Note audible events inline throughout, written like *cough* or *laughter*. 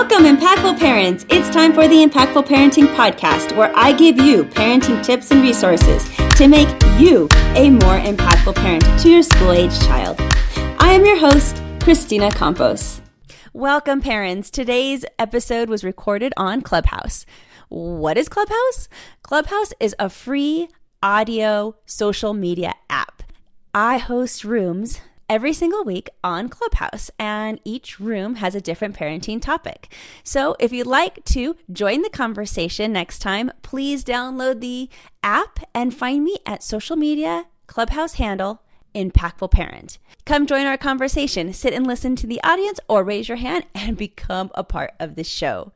Welcome, impactful parents. It's time for the Impactful Parenting Podcast, where I give you parenting tips and resources to make you a more impactful parent to your school age child. I am your host, Christina Campos. Welcome, parents. Today's episode was recorded on Clubhouse. What is Clubhouse? Clubhouse is a free audio social media app. I host rooms every single week on Clubhouse, and each room has a different parenting topic. So if you'd like to join the conversation next time, please download the app and find me at social media Clubhouse handle impactful parent. Come join our conversation, sit and listen to the audience, or raise your hand and become a part of the show.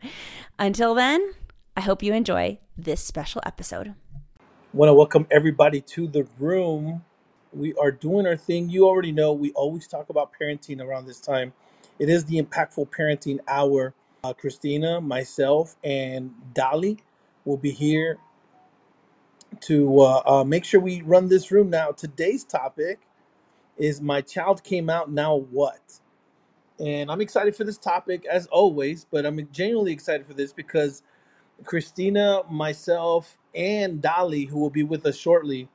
Until then, I hope you enjoy this special episode. I want to welcome everybody to the room. We are doing our thing. You already know we always talk about parenting around this time. It is the Impactful Parenting Hour. Uh, Christina, myself, and Dolly will be here to uh, uh, make sure we run this room. Now, today's topic is My Child Came Out, Now What? And I'm excited for this topic as always, but I'm genuinely excited for this because Christina, myself, and Dolly, who will be with us shortly,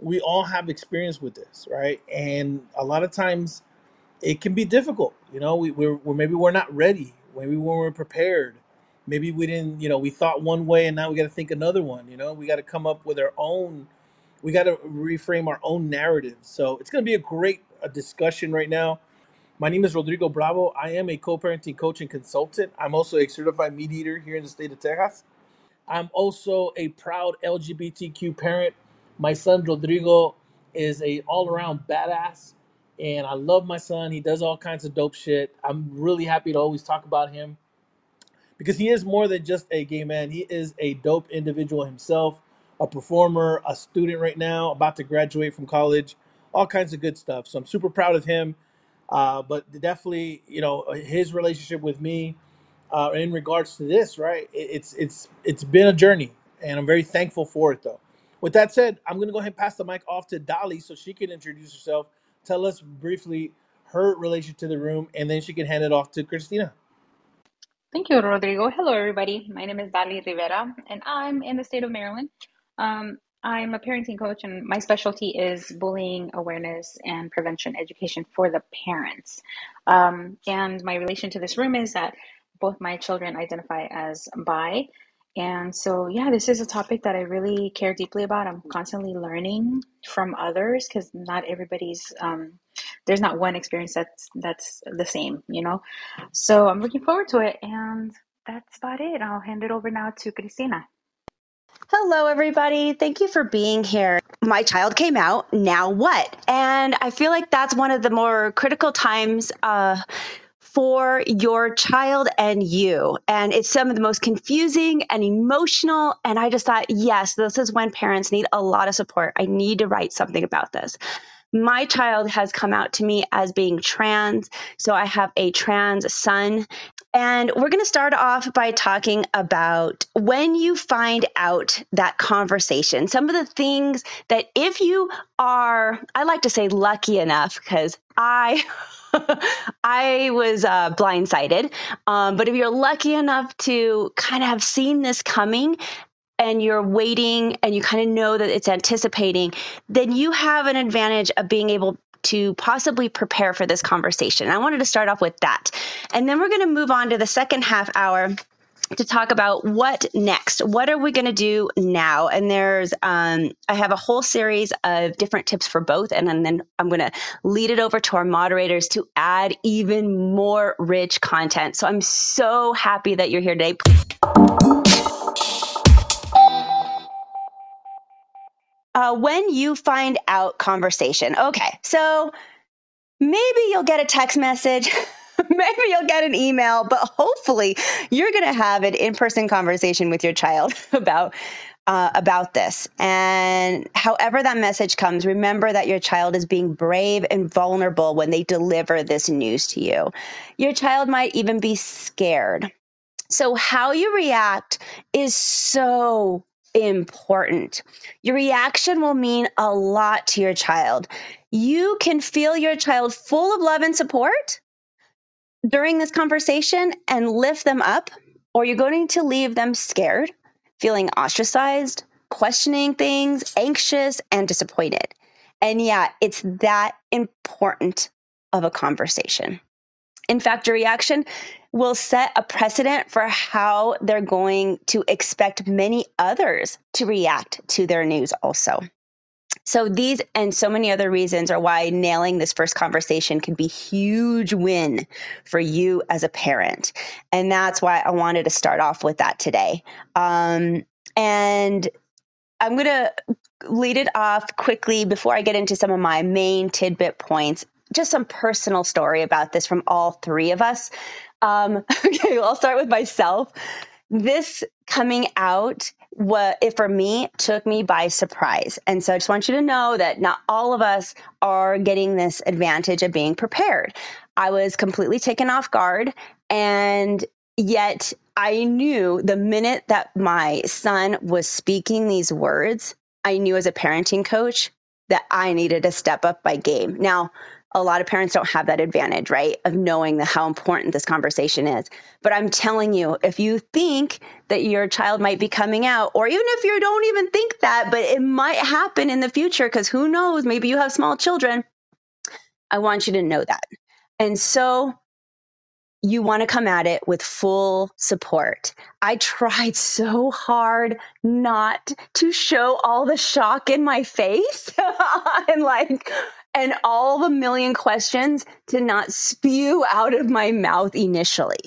we all have experience with this, right? And a lot of times it can be difficult. You know, we, we're, we're maybe we're not ready. Maybe we weren't prepared. Maybe we didn't, you know, we thought one way and now we got to think another one. You know, we got to come up with our own. We got to reframe our own narrative. So it's going to be a great uh, discussion right now. My name is Rodrigo Bravo. I am a co-parenting coach and consultant. I'm also a certified mediator here in the state of Texas. I'm also a proud LGBTQ parent. My son Rodrigo is a all-around badass, and I love my son. He does all kinds of dope shit. I'm really happy to always talk about him because he is more than just a gay man. He is a dope individual himself, a performer, a student right now, about to graduate from college, all kinds of good stuff. So I'm super proud of him. Uh, but definitely, you know, his relationship with me uh, in regards to this, right? it- It's it's it's been a journey, and I'm very thankful for it, though. With that said, I'm gonna go ahead and pass the mic off to Dolly so she can introduce herself, tell us briefly her relation to the room, and then she can hand it off to Christina. Thank you, Rodrigo. Hello, everybody. My name is Dali Rivera, and I'm in the state of Maryland. Um, I'm a parenting coach, and my specialty is bullying awareness and prevention education for the parents. Um, and my relation to this room is that both my children identify as bi. And so, yeah, this is a topic that I really care deeply about. I'm constantly learning from others because not everybody's, um, there's not one experience that's that's the same, you know. So I'm looking forward to it, and that's about it. I'll hand it over now to Christina. Hello, everybody. Thank you for being here. My child came out. Now what? And I feel like that's one of the more critical times uh, for your child and you. And it's some of the most confusing and emotional. And I just thought, yes, this is when parents need a lot of support. I need to write something about this. My child has come out to me as being trans. So I have a trans son and we're going to start off by talking about when you find out that conversation, some of the things that if you are, I like to say lucky enough, because I. *laughs* *laughs* I was uh, blindsided. Um, but if you're lucky enough to kind of have seen this coming and you're waiting and you kind of know that it's anticipating, then you have an advantage of being able to possibly prepare for this conversation. I wanted to start off with that. And then we're going to move on to the second half hour to talk about what next what are we going to do now and there's um, i have a whole series of different tips for both and then, i'm going to lead it over to our moderators to add even more rich content so i'm so happy that you're here today uh, when you find out conversation. Okay, so maybe you'll get a text message. *laughs* *laughs* Maybe you'll get an email, but hopefully you're going to have an in-person conversation with your child *laughs* about uh, about this. And however that message comes, remember that your child is being brave and vulnerable when they deliver this news to you. Your child might even be scared. So, how you react is so important. Your reaction will mean a lot to your child. You can feel your child full of love and support, during this conversation and lift them up, or you're going to leave them scared, feeling ostracized, questioning things, anxious, and disappointed. And yeah, it's that important of a conversation. In fact, your reaction will set a precedent for how they're going to expect many others to react to their news also. So these and so many other reasons are why nailing this first conversation can be huge win for you as a parent. And that's why I wanted to start off with that today. Um, and I'm going to lead it off quickly before I get into some of my main tidbit points. Just some personal story about this from all three of us. Um, *laughs* okay, I'll start with myself. This coming out what it for me took me by surprise. And so I just want you to know that not all of us are getting this advantage of being prepared. I was completely taken off guard and yet I knew the minute that my son was speaking these words, I knew as a parenting coach that I needed to step up my game. Now, a lot of parents don't have that advantage, right? Of knowing the, how important this conversation is. But I'm telling you, if you think that your child might be coming out, or even if you don't even think that, but it might happen in the future, because who knows, maybe you have small children, I want you to know that. And so you want to come at it with full support. I tried so hard not to show all the shock in my face *laughs* and like, and all the million questions to not spew out of my mouth initially.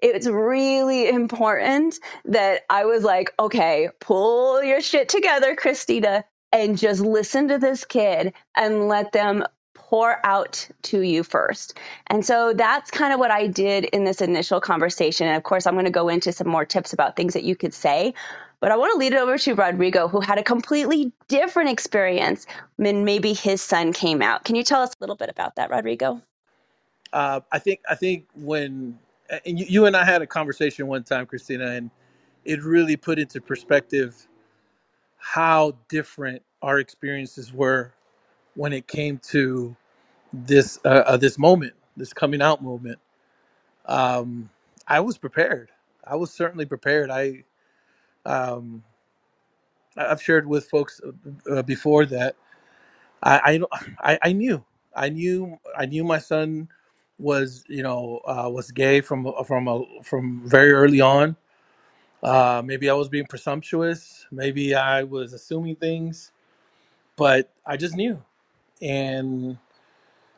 It's really important that I was like, okay, pull your shit together, Christina, and just listen to this kid and let them pour out to you first. And so that's kind of what I did in this initial conversation. And of course, I'm going to go into some more tips about things that you could say. But I want to lead it over to Rodrigo, who had a completely different experience when maybe his son came out. Can you tell us a little bit about that, Rodrigo? Uh, I think I think when and you, you and I had a conversation one time, Christina, and it really put into perspective how different our experiences were when it came to this uh, uh, this moment, this coming out moment. Um, I was prepared. I was certainly prepared. I um, I've shared with folks uh, uh, before that I, I I I knew I knew I knew my son was you know uh, was gay from from a, from very early on. Uh, maybe I was being presumptuous. Maybe I was assuming things, but I just knew, and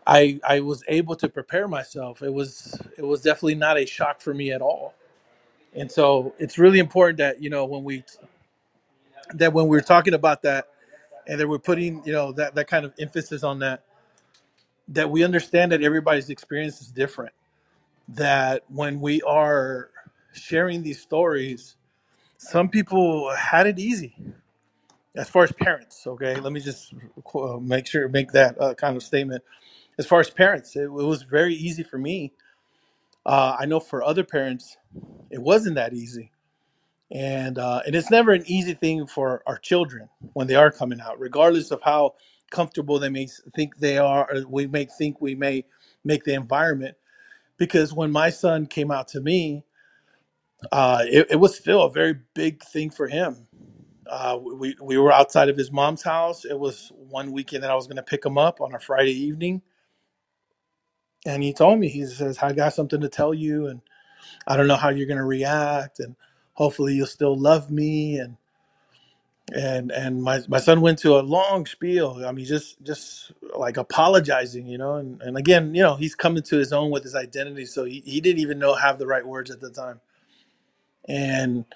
I I was able to prepare myself. It was it was definitely not a shock for me at all. And so it's really important that you know when we that when we're talking about that and that we're putting you know that that kind of emphasis on that that we understand that everybody's experience is different. That when we are sharing these stories, some people had it easy as far as parents. Okay, let me just make sure make that uh, kind of statement. As far as parents, it, it was very easy for me. Uh, I know for other parents, it wasn't that easy, and uh, and it's never an easy thing for our children when they are coming out, regardless of how comfortable they may think they are, or we may think we may make the environment because when my son came out to me, uh, it, it was still a very big thing for him. Uh, we we were outside of his mom's house. It was one weekend that I was going to pick him up on a Friday evening, and he told me he says, "I got something to tell you, and I don't know how you're going to react, and hopefully you'll still love me." And and and my my son went to a long spiel. I mean, just just like apologizing, you know. And and again, you know, he's coming to his own with his identity, so he, he didn't even know have the right words at the time and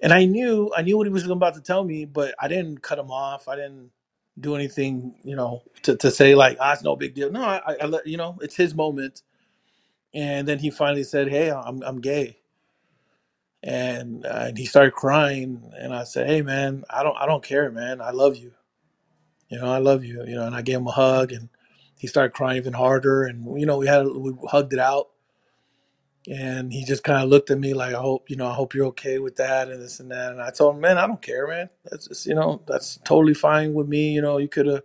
and I knew I knew what he was about to tell me, but I didn't cut him off. I didn't do anything, you know, to, to say like, ah, it's no big deal. No, I, I let you know, it's his moment. And then he finally said, "Hey, I'm I'm gay," and uh, and he started crying. And I said, "Hey, man, I don't I don't care, man. I love you. You know, I love you. You know." And I gave him a hug, and he started crying even harder. And you know, we had we hugged it out and he just kind of looked at me like, I hope, you know, I hope you're okay with that and this and that. And I told him, man, I don't care, man. That's just, you know, that's totally fine with me. You know, you could have,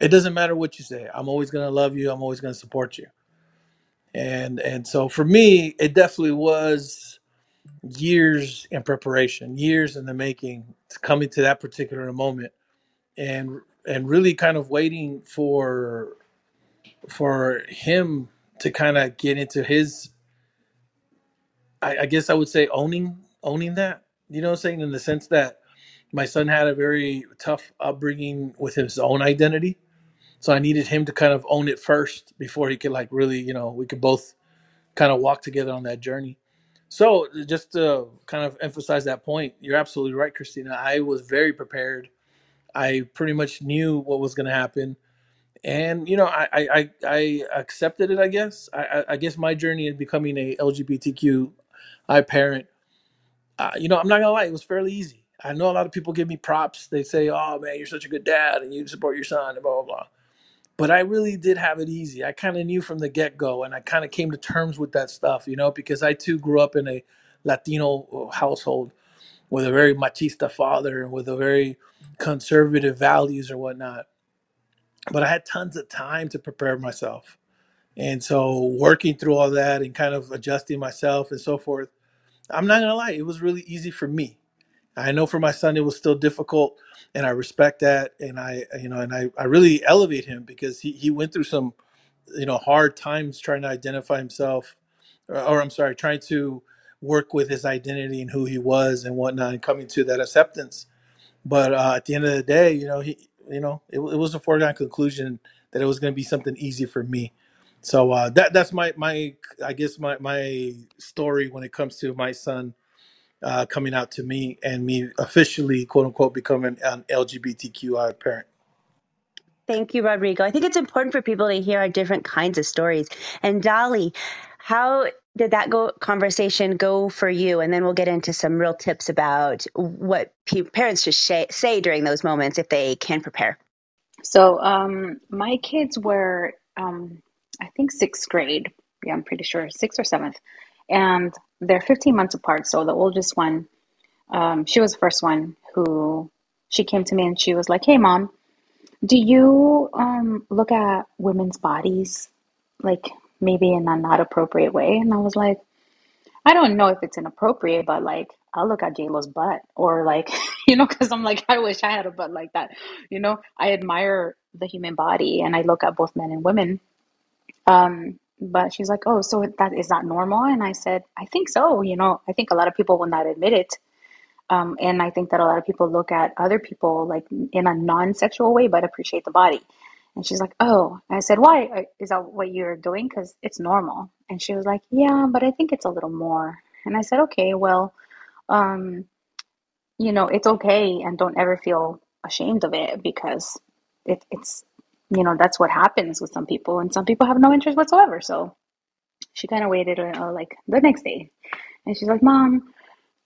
it doesn't matter what you say. I'm always going to love you. I'm always going to support you. and and so for me it definitely was years in preparation years in the making to coming to that particular moment and and really kind of waiting for for him to kind of get into his I, I guess i would say owning owning that you know what i'm saying in the sense that my son had a very tough upbringing with his own identity so i needed him to kind of own it first before he could like really you know we could both kind of walk together on that journey. So just to kind of emphasize that point, you're absolutely right, Christina. I was very prepared. I pretty much knew what was going to happen, and you know, I, I I accepted it. I guess I I I guess my journey in becoming a LGBTQ I parent, uh, you know, I'm not gonna lie, it was fairly easy. I know a lot of people give me props. They say, "Oh man, you're such a good dad, and you support your son," and blah blah blah but I really did have it easy. I kind of knew from the get go, and I kind of came to terms with that stuff, you know, because I too grew up in a Latino uh, household with a very machista father and with a very conservative values or whatnot. But I had tons of time to prepare myself. And so working through all that and kind of adjusting myself and so forth, I'm not to lie, it was really easy for me. I know for my son it was still difficult and I respect that and I you know and I, I really elevate him because he, he went through some you know hard times trying to identify himself or, or I'm sorry trying to work with his identity and who he was and whatnot and coming to that acceptance but uh, at the end of the day you know he you know it, it was a foregone conclusion that it was going to be something easy for me so uh, that that's my my I guess my my story when it comes to my son uh, coming out to me and me officially, quote unquote, becoming an LGBTQI parent. Thank you, Rodrigo. I think it's important for people to hear our different kinds of stories. And Dolly, how did that go conversation go for you? And then we'll get into some real tips about what pe- parents should sh- say during those moments if they can prepare. So, um, my kids were, um, I think, sixth grade. Yeah, I'm pretty sure sixth or seventh, and they're 15 months apart. So the oldest one, um, she was the first one who she came to me and she was like, "Hey, mom, do you um, look at women's bodies like maybe in a not appropriate way?" And I was like, "I don't know if it's inappropriate, but like." I'll look at JLo's butt or like, *laughs* you know, because I'm like, I wish I had a butt like that. You know, I admire the human body and I look at both men and women um, but she's like, oh, so that is that normal? And I said, I think so. You know, I think a lot of people will not admit it. Um, and I think that a lot of people look at other people like in a non-sexual way, but appreciate the body. And she's like, oh, I said, why Uh, is that what you're doing? Because it's normal. And she was like, yeah, but I think it's a little more. And I said, okay, well, um, you know, it's okay, and don't ever feel ashamed of it because it, it's you know that's what happens with some people and some people have no interest whatsoever. So she kind of waited uh, like the next day. And she's like mom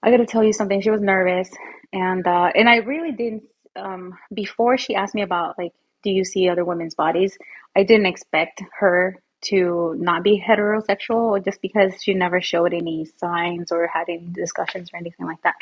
i gotta tell you something. She was nervous. And uh and i really didn't um before she asked me about like do you see other women's bodies i didn't expect her to not be heterosexual just because she never showed any signs or had any discussions or anything like that.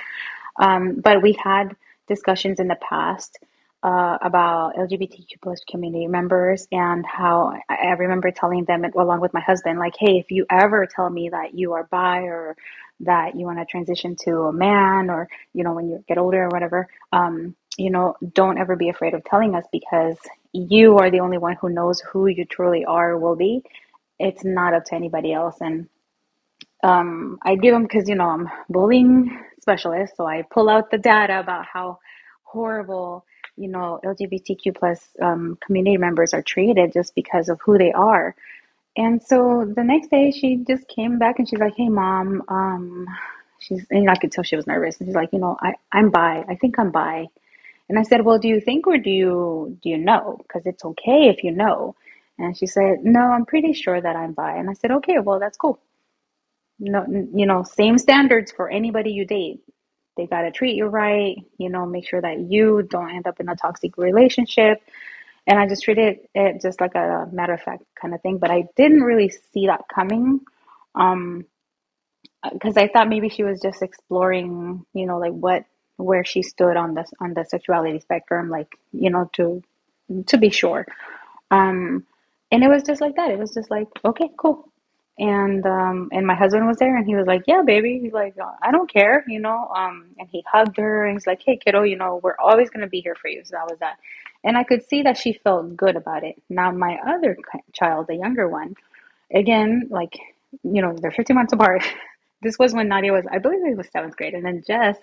Um, but we had discussions in the past uh, about LGBTQ plus community members and how I remember telling them, along with my husband, like, hey, if you ever tell me that you are bi or that you want to transition to a man or, you know, when you get older or whatever, um, you know, don't ever be afraid of telling us because you are the only one who knows who you truly are or will be. It's not up to anybody else. And um, I give them because, you know, I'm bullying specialist. So I pull out the data about how horrible you know lgbtq plus um, community members are treated just because of who they are. And so the next day she just came back and she's like hey mom um, she's and i could tell she was nervous. And she's like you know I, i'm bi. I think i'm bi. And i said well do you think or do you do you know? Because it's okay if you know. And she said no i'm pretty sure that i'm bi. And i said okay well that's cool. No you know same standards for anybody you date they got to treat you right, you know, make sure that you don't end up in a toxic relationship. And I just treated it just like a matter of fact kind of thing. But I didn't really see that coming. Um, because I thought maybe she was just exploring, you know, like what where she stood on the on the sexuality spectrum, like, you know, to to be sure. Um, and it was just like that. It was just like, okay, cool. And um and my husband was there and he was like yeah baby. He's like i don't care you know um and he hugged her and he's like hey kiddo you know we're always going to be here for you. So that was that. And i could see that she felt good about it. Now my other child the younger one again like you know they're 15 months apart. *laughs* This was when nadia was i believe it was seventh grade. And then jess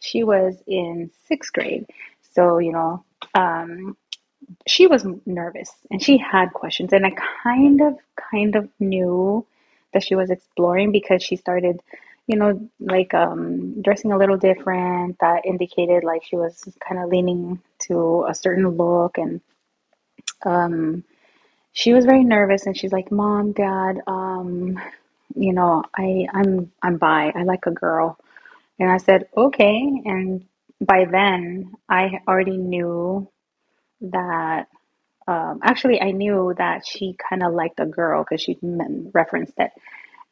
she was in sixth grade. So you know um she was nervous and she had questions. And i kind of kind of knew that she was exploring because she started you know like um dressing a little different that indicated like she was kind of leaning to a certain look and um she was very nervous and she's like mom dad um you know i i'm i'm bi i like a girl. And i said okay. And by then i already knew that um, actually I knew that she kind of liked a girl because she referenced it,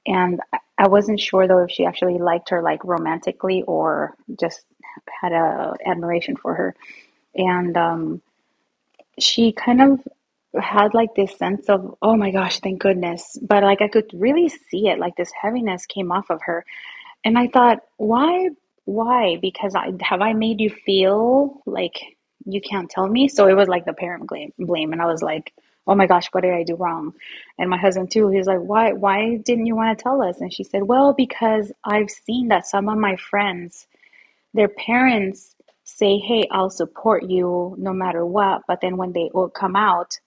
and I wasn't sure though if she actually liked her like romantically or just had a admiration for her, and um, she kind of had like this sense of oh my gosh thank goodness. But like i could really see it like this heaviness came off of her. And i thought why why? Because i have i made you feel like you can't tell me. So it was like the parent blame, blame. And I was like, oh my gosh, what did I do wrong? And my husband too, he was like, why, why didn't you want to tell us? And she said, well, because I've seen that some of my friends, their parents say, hey, I'll support you no matter what. But then when they will come out,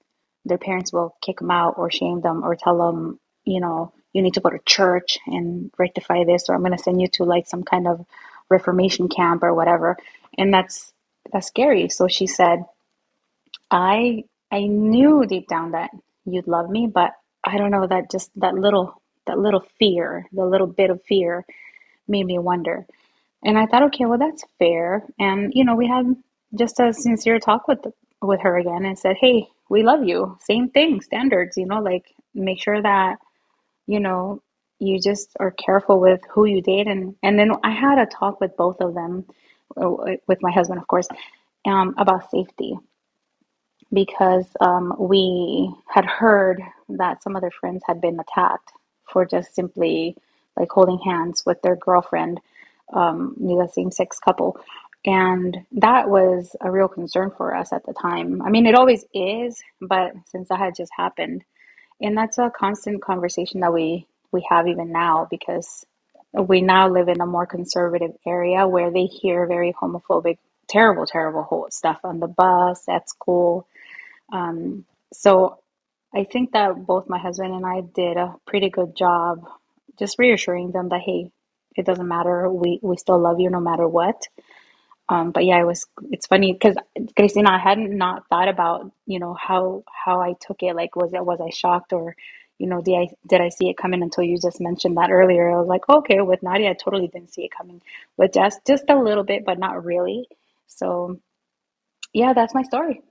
their parents will kick them out or shame them or tell them, you know, you need to go to church and rectify this, or I'm going to send you to like some kind of reformation camp or whatever. And that's that's scary. So she said, I I knew deep down that you'd love me, but I don't know that just that little that little fear, the little bit of fear made me wonder. And I thought, okay, well that's fair. And you know, we had just a sincere talk with with her again and said, "Hey, we love you. Same thing, standards, you know, like make sure that you know, you just are careful with who you date and and then I had a talk with both of them with my husband, of course, um, about safety because um, we had heard that some other friends had been attacked for just simply like holding hands with their girlfriend, um, the same sex couple. And that was a real concern for us at the time. I mean, it always is, but since that had just happened, and that's a constant conversation that we we have even now because we now live in a more conservative area where they hear very homophobic, terrible, terrible stuff on the bus, at school. Um, so I think that both my husband and I did a pretty good job just reassuring them that, hey, it doesn't matter. We, we still love you no matter what. Um, but yeah, it was, it's funny because Christina, I hadn't not thought about, you know, how, how I took it. Like, was it, was I shocked or, you know, did I did I see it coming until you just mentioned that earlier? I was like, okay, with Nadia, I totally didn't see it coming. With Jess, just a little bit, but not really. So, yeah, that's my story.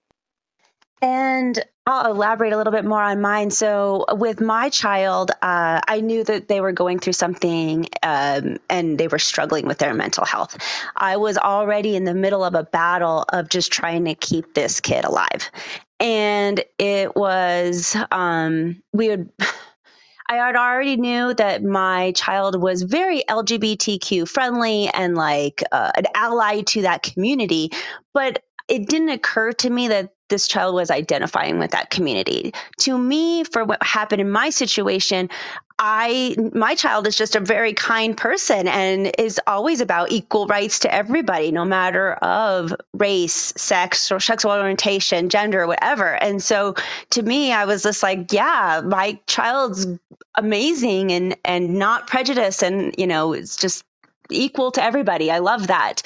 And I'll elaborate a little bit more on mine. So, with my child, uh, I knew that they were going through something um, and they were struggling with their mental health. I was already in the middle of a battle of just trying to keep this kid alive and it was um, we had. *laughs* I had already knew that my child was very LGBTQ friendly and like uh, an ally to that community, but it didn't occur to me that this child was identifying with that community. To me, for what happened in my situation, I my child is just a very kind person and is always about equal rights to everybody, no matter of race, sex, or sexual orientation, gender, whatever. And so to me, I was just like, yeah, my child's amazing and and not prejudiced and you know, it's just equal to everybody. I love that.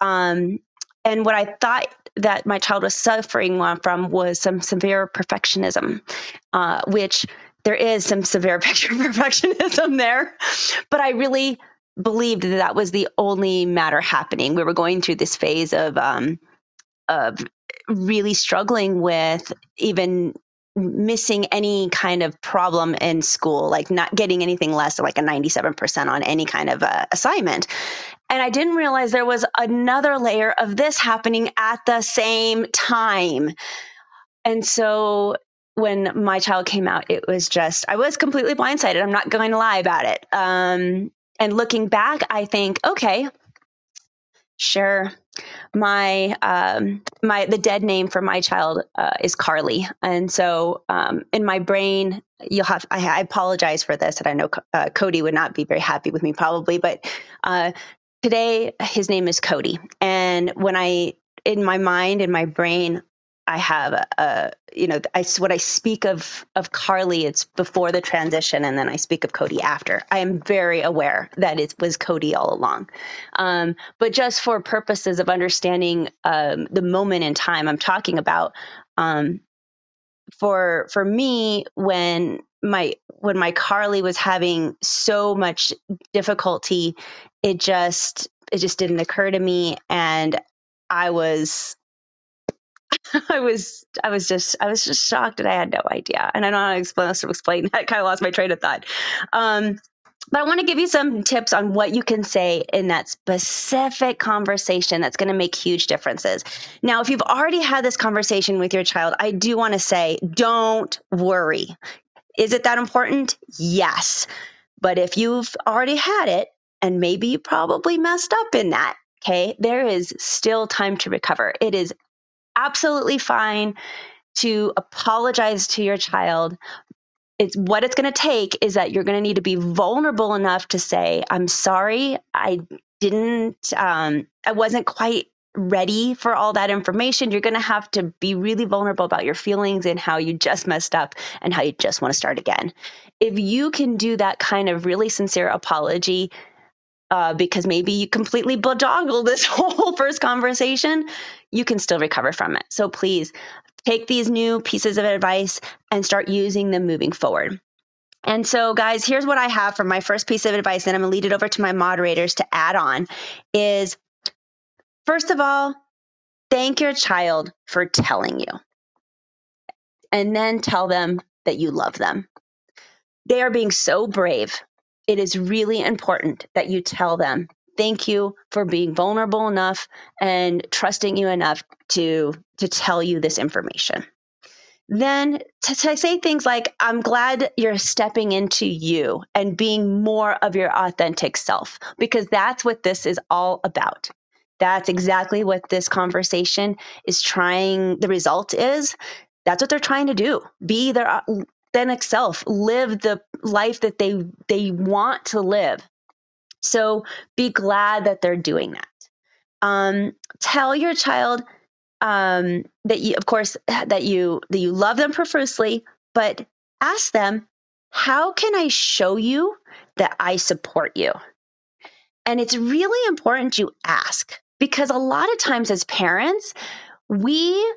Um, and what I thought that my child was suffering from was some severe perfectionism, uh, which there is some severe *laughs* picture perfectionism there. But I really believed that that was the only matter happening. We were going through this phase of um, of really struggling with even missing any kind of problem in school, like not getting anything less than like a 97% on any kind of uh, assignment. And I didn't realize there was another layer of this happening at the same time. And so when my child came out, it was just, I was completely blindsided. I'm not going to lie about it. Um, and looking back, I think, okay, sure. My, um, my, the dead name for my child uh, is Carly. And so um, in my brain, you'll have, I, I, apologize for this. And I know uh, Cody would not be very happy with me probably, but uh, today his name is Cody. And when I, in my mind, in my brain, I have a, you know, I when I speak of of Carly, it's before the transition, and then I speak of Cody after. I am very aware that it was Cody all along, um, but just for purposes of understanding um, the moment in time I'm talking about, um, for for me when my when my Carly was having so much difficulty, it just it just didn't occur to me, and I was *laughs* I was I was just I was just shocked and I had no idea. And I don't know how to explain explain that. *laughs* I kind of lost my train of thought. Um, but I want to give you some tips on what you can say in that specific conversation that's going to make huge differences. Now, if you've already had this conversation with your child, I do want to say don't worry. Is it that important? Yes. But if you've already had it, and maybe you probably messed up in that, okay, there is still time to recover. It is absolutely fine to apologize to your child. It's what it's going to take is that you're going to need to be vulnerable enough to say, I'm sorry, I didn't, um, I wasn't quite ready for all that information. You're going to have to be really vulnerable about your feelings and how you just messed up and how you just want to start again. If you can do that kind of really sincere apology, uh, because maybe you completely *laughs* bodoggled this *laughs* whole first conversation, you can still recover from it. So please take these new pieces of advice and start using them moving forward. And so, guys, here's what I have for my first piece of advice, and I'm gonna lead it over to my moderators to add on is first of all, thank your child for telling you. And then tell them that you love them. They are being so brave it is really important that you tell them, thank you for being vulnerable enough and trusting you enough to, to tell you this information. Then to, to say things like, I'm glad you're stepping into you and being more of your authentic self, because that's what this is all about. That's exactly what this conversation is trying, the result is. That's what they're trying to do. Be their authentic self, live the life that they they want to live. So be glad that they're doing that. Um, tell your child um, that you, of course, that you that you love them profusely, but ask them, how can I show you that I support you? And it's really important you ask because a lot of times as parents, we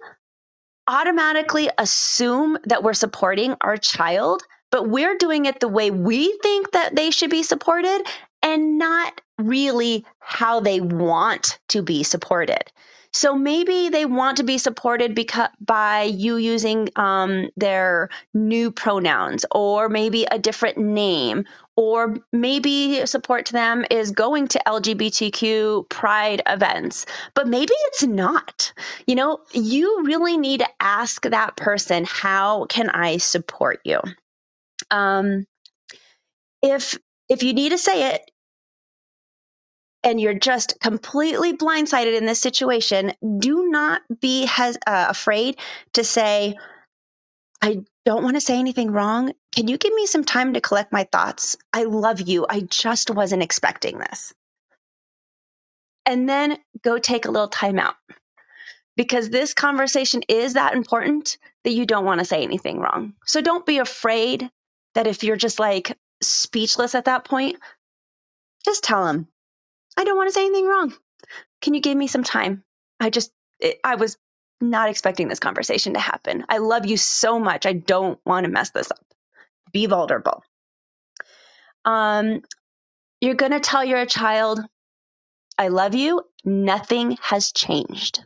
automatically assume that we're supporting our child, but we're doing it the way we think that they should be supported and not really how they want to be supported. So maybe they want to be supported because by you using um, their new pronouns, or maybe a different name, or maybe support to them is going to LGBTQ pride events, but maybe it's not. You know, you really need to ask that person, "How can I support you?" Um, if if you need to say it, and you're just completely blindsided in this situation, do not be has, uh, afraid to say, I don't want to say anything wrong. Can you give me some time to collect my thoughts? I love you. I just wasn't expecting this. And then go take a little time out because this conversation is that important that you don't want to say anything wrong. So don't be afraid that if you're just like speechless at that point, just tell them, I don't want to say anything wrong. Can you give me some time? I just, it, I was not expecting this conversation to happen. I love you so much. I don't want to mess this up. Be vulnerable. Um, you're going to tell your child, I love you. Nothing has changed.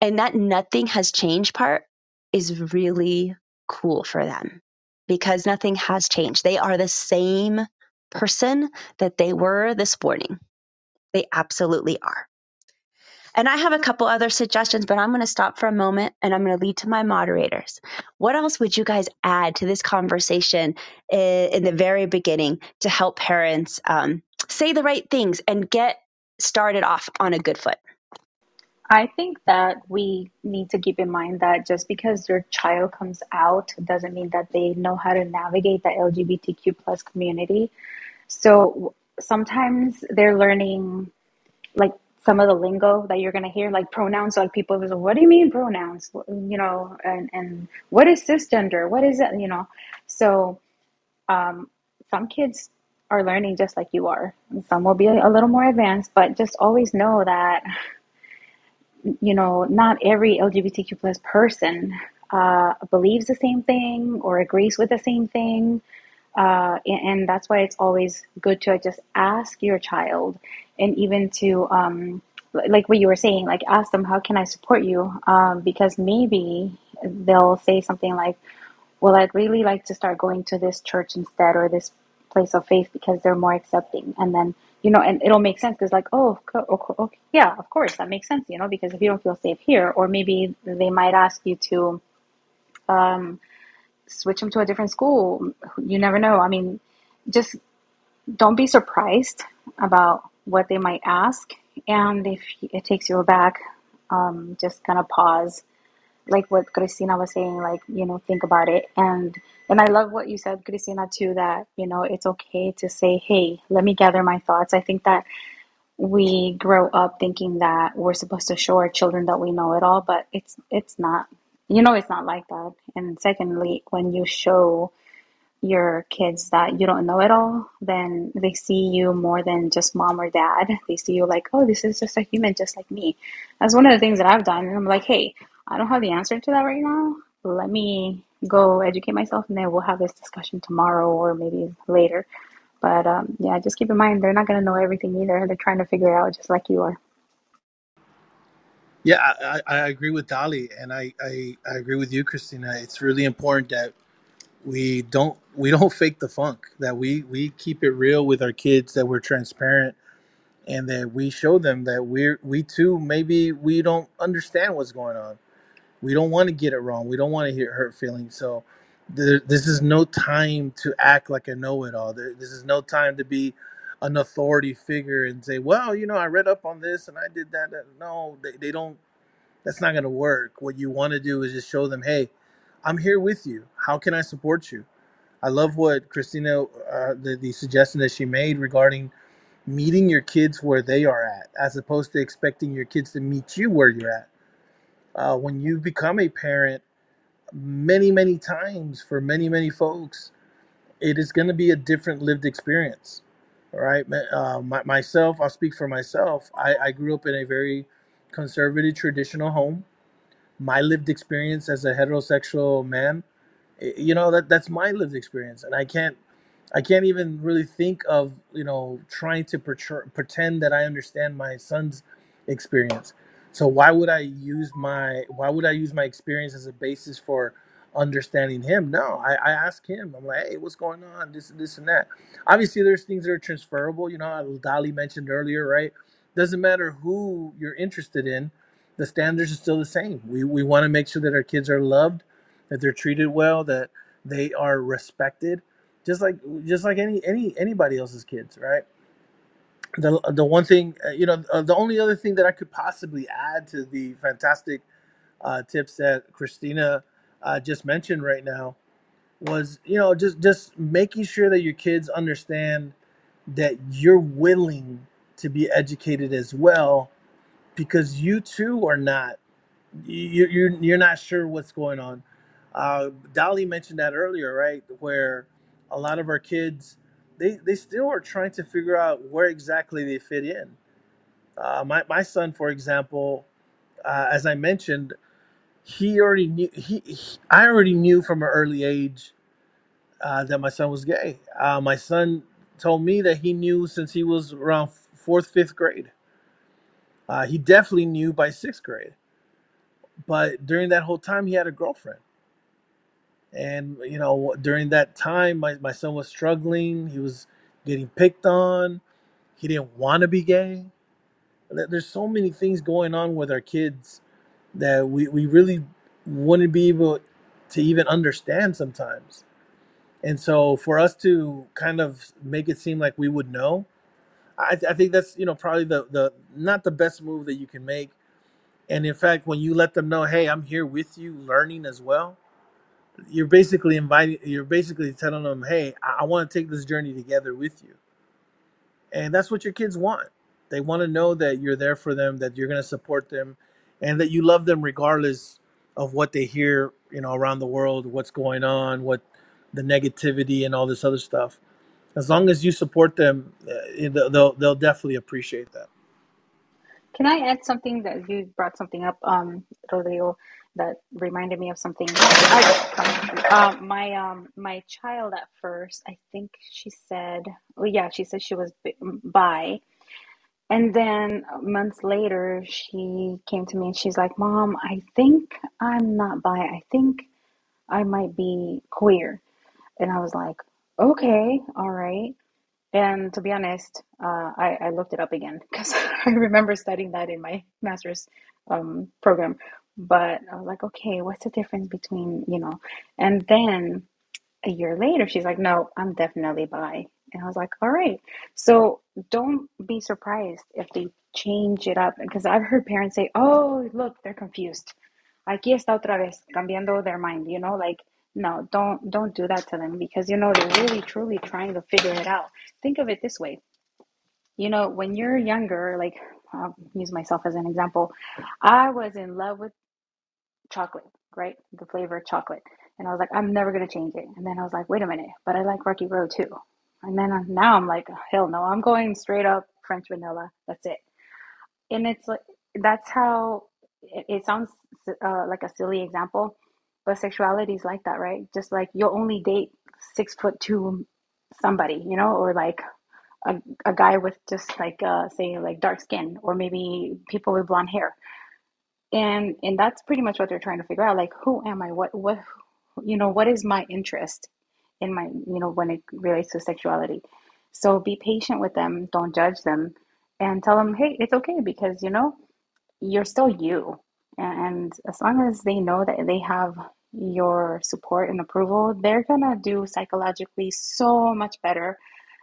And that nothing has changed part is really cool for them because nothing has changed. They are the same person that they were this morning. They absolutely are. And I have a couple other suggestions, but I'm going to stop for a moment and I'm going to lead to my moderators. What else would you guys add to this conversation in, the very beginning to help parents um, say the right things and get started off on a good foot? I think that we need to keep in mind that just because your child comes out doesn't mean that they know how to navigate the LGBTQ plus community. So sometimes they're learning like some of the lingo that you're gonna hear, like pronouns. Like people go, "What do you mean pronouns?" You know, and and what is cisgender? What is it? You know, so um, some kids are learning just like you are. And some will be a little more advanced, but just always know that you know, not every LGBTQ plus person uh, believes the same thing or agrees with the same thing. Uh, and, and, that's why it's always good to just ask your child and even to, um, like what you were saying, like ask them, how can I support you? Um, because maybe they'll say something like, well, I'd really like to start going to this church instead or this place of faith because they're more accepting. And then you know, and it'll make sense because like, oh, okay, yeah, of course, that makes sense, you know, because if you don't feel safe here, or maybe they might ask you to um, switch them to a different school. You never know. I mean, just don't be surprised about what they might ask, and if it takes you aback, um, just kind of pause, like what Christina was saying, like you know, think about it and and I love what you said, Christina, too, that, you know, it's okay to say, hey, let me gather my thoughts. I think that we grow up thinking that we're supposed to show our children that we know it all, but it's it's not. You know, it's not like that. And secondly, when you show your kids that you don't know it all, then they see you more than just mom or dad. They see you like, oh, this is just a human just like me. That's one of the things that I've done. And I'm like, hey, I don't have the answer to that right now. Let me go educate myself and then we'll have this discussion tomorrow or maybe later. But um, yeah, just keep in mind they're not going to know everything either. They're trying to figure it out just like you are. Yeah, I, I agree with Dolly, and I, I, I agree with you, Christina. It's really important that we don't we don't *laughs* fake the funk. That we we keep it real with our kids. That we're transparent, and that we show them that we're we too maybe we don't understand what's going on we don't want to get it wrong. We don't want to hear hurt feelings. So there, this is no time to act like a know-it-all. There, this is no time to be an authority figure and say, "Well, you know, I read up on this and I did that." No, they, they don't. That's not going to work. What you want to do is just show them, "Hey, I'm here with you. How can I support you?" I love what Christina, uh, the, the suggestion that she made regarding meeting your kids where they are at, as opposed to expecting your kids to meet you where you're at uh, when you become a parent many many times for many many folks it is going to be a different lived experience all right uh, my, myself i'll speak for myself. I, I grew up in a very conservative traditional home. My lived experience as a heterosexual man you know that that's my lived experience and i can't i can't even really think of you know trying to pretend that i understand my son's experience so why would I use my why would I use my experience as a basis for understanding him? No, I, I ask him. I'm like, hey, what's going on? This, this, and that. Obviously, there's things that are transferable. You know, Dali mentioned earlier, right? Doesn't matter who you're interested in, the standards are still the same. We we want to make sure that our kids are loved, that they're treated well, that they are respected, just like just like any any anybody else's kids, right? The the one thing uh, you know uh, the only other thing that I could possibly add to the fantastic uh, tips that Christina uh, just mentioned right now was you know just just making sure that your kids understand that you're willing to be educated as well because you too are not you, you're you're not sure what's going on. Uh, Dolly mentioned that earlier, right? Where a lot of our kids they they still are trying to figure out where exactly they fit in. Uh, my my son, for example, uh, as I mentioned, he already knew. He, he I already knew from an early age uh, that my son was gay. Uh, my son told me that he knew since he was around fourth, fifth grade. Uh, he definitely knew by sixth grade. But during that whole time, he had a girlfriend. And, you know, during that time, my, my son was struggling. He was getting picked on. He didn't want to be gay. There's so many things going on with our kids that we, we really wouldn't be able to even understand sometimes. And so for us to kind of make it seem like we would know, I, I think that's you know probably the the not the best move that you can make. And in fact, when you let them know, hey, I'm here with you, learning as well, you're basically inviting, you're basically telling them, hey, I, I want to take this journey together with you. And that's what your kids want. They want to know that you're there for them that you're going to support them and that you love them regardless of what they hear you know around the world what's going on what the negativity and all this other stuff. As long as you support them uh, they'll they'll definitely appreciate that. Can I add something that you brought something up, um, Rodrigo, that reminded me of something? I, um, my um, my child at first, I think she said, well, yeah, she said she was bi- and then months later, she came to me and she's like, "Mom, I think I'm not bi. I think I might be queer." And I was like, "Okay, all right." And to be honest, uh, I, I looked it up again *laughs* because *laughs* I remember studying that in my master's um, program. But I was like, okay, what's the difference between, you know? And then a year later, she's like, no, I'm definitely bi. And I was like, all right. So don't be surprised if they change it up. Because I've heard parents say, oh, look, they're confused. Aquí está otra vez, cambiando their mind, you know, like, no, don't don't do that to them because you know they're really truly trying to figure it out. Think of it this way. You know, when you're younger, like I'll use myself as an example, I was in love with chocolate, right? The flavor of chocolate. And I was like, I'm never going to change it. And then I was like, wait a minute, but I like Rocky Road too. And then uh, now I'm like, hell no, I'm going straight up French vanilla. That's it. And it's like, that's how it, it sounds uh, like a silly example, but sexuality is like that, right? Just like you'll only date six foot two somebody, you know, or like a, a guy with just like, uh, say, like dark skin, or maybe people with blonde hair and and that's pretty much what they're trying to figure out like who am i? What what you know what is my interest in my you know when it relates to sexuality? So be patient with them. Don't judge them. And tell them hey it's okay because you know you're still you. And as long as they know that they have your support and approval they're gonna do psychologically so much better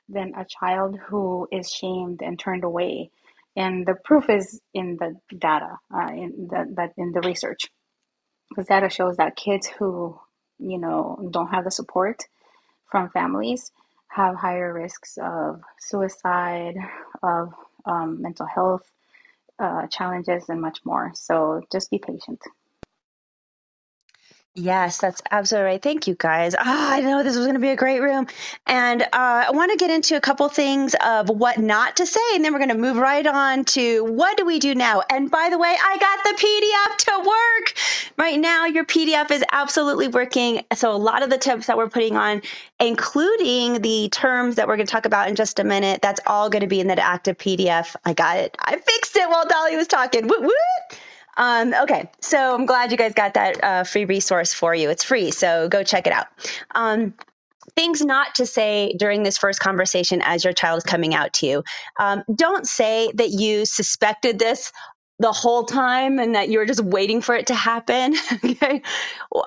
than a child who is shamed and turned away and the proof is in the data, uh, in the, that in the research, because data shows that kids who you know don't have the support from families have higher risks of suicide, of um, mental health uh, challenges, and much more. So just be patient. Yes, that's absolutely right. Thank you, guys. Ah, I know this was going to be a great room. And uh, I want to get into a couple things of what not to say, and then we're going to move right on to what do we do now. And by the way, I got the PDF to work. Right now, your PDF is absolutely working. So, a lot of the tips that we're putting on, including the terms that we're going to talk about in just a minute, that's all going to be in that active PDF. I got it. I fixed it while Dolly was talking. Um, okay, so I'm glad you guys got that uh, free resource for you. It's free, so go check it out. Um, things not to say during this first conversation as your child is coming out to you. Um, don't say that you suspected this the whole time and that you're just waiting for it to happen. *laughs* okay.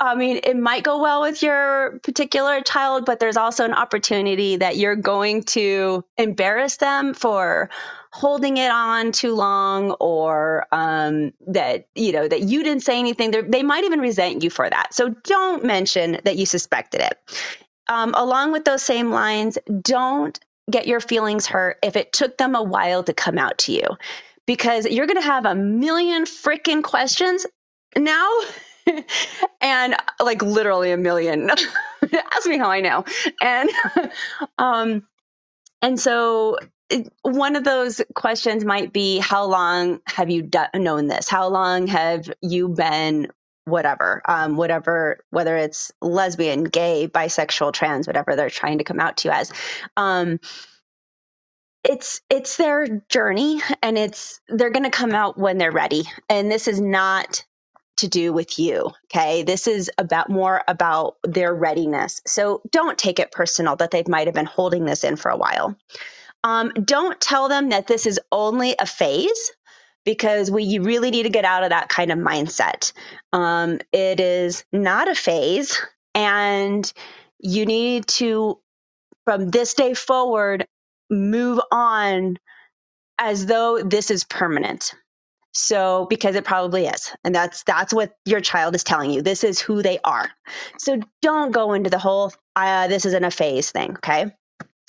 I mean, it might go well with your particular child, but there's also an opportunity that you're going to embarrass them for holding it on too long or um, that, you know, that you didn't say anything. They're, they might even resent you for that. So don't mention that you suspected it. Um, along with those same lines, don't get your feelings hurt if it took them a while to come out to you because you're going to have a million freaking questions now *laughs* and like literally a million *laughs* ask me how i know and *laughs* um and so one of those questions might be how long have you known this? How long have you been whatever um, whatever whether it's lesbian gay bisexual trans whatever they're trying to come out to you as. Um, it's it's their journey and it's they're going to come out when they're ready. And this is not to do with you okay? This is about more about their readiness. So don't take it personal that they might have been holding this in for a while um, don't tell them that this is only a phase because we you really need to get out of that kind of mindset. Um, it is not a phase, and you need to, from this day forward, move on as though this is permanent. So because it probably is. And that's that's what your child is telling you. This is who they are. So don't go into the whole uh, this isn't a phase thing, okay?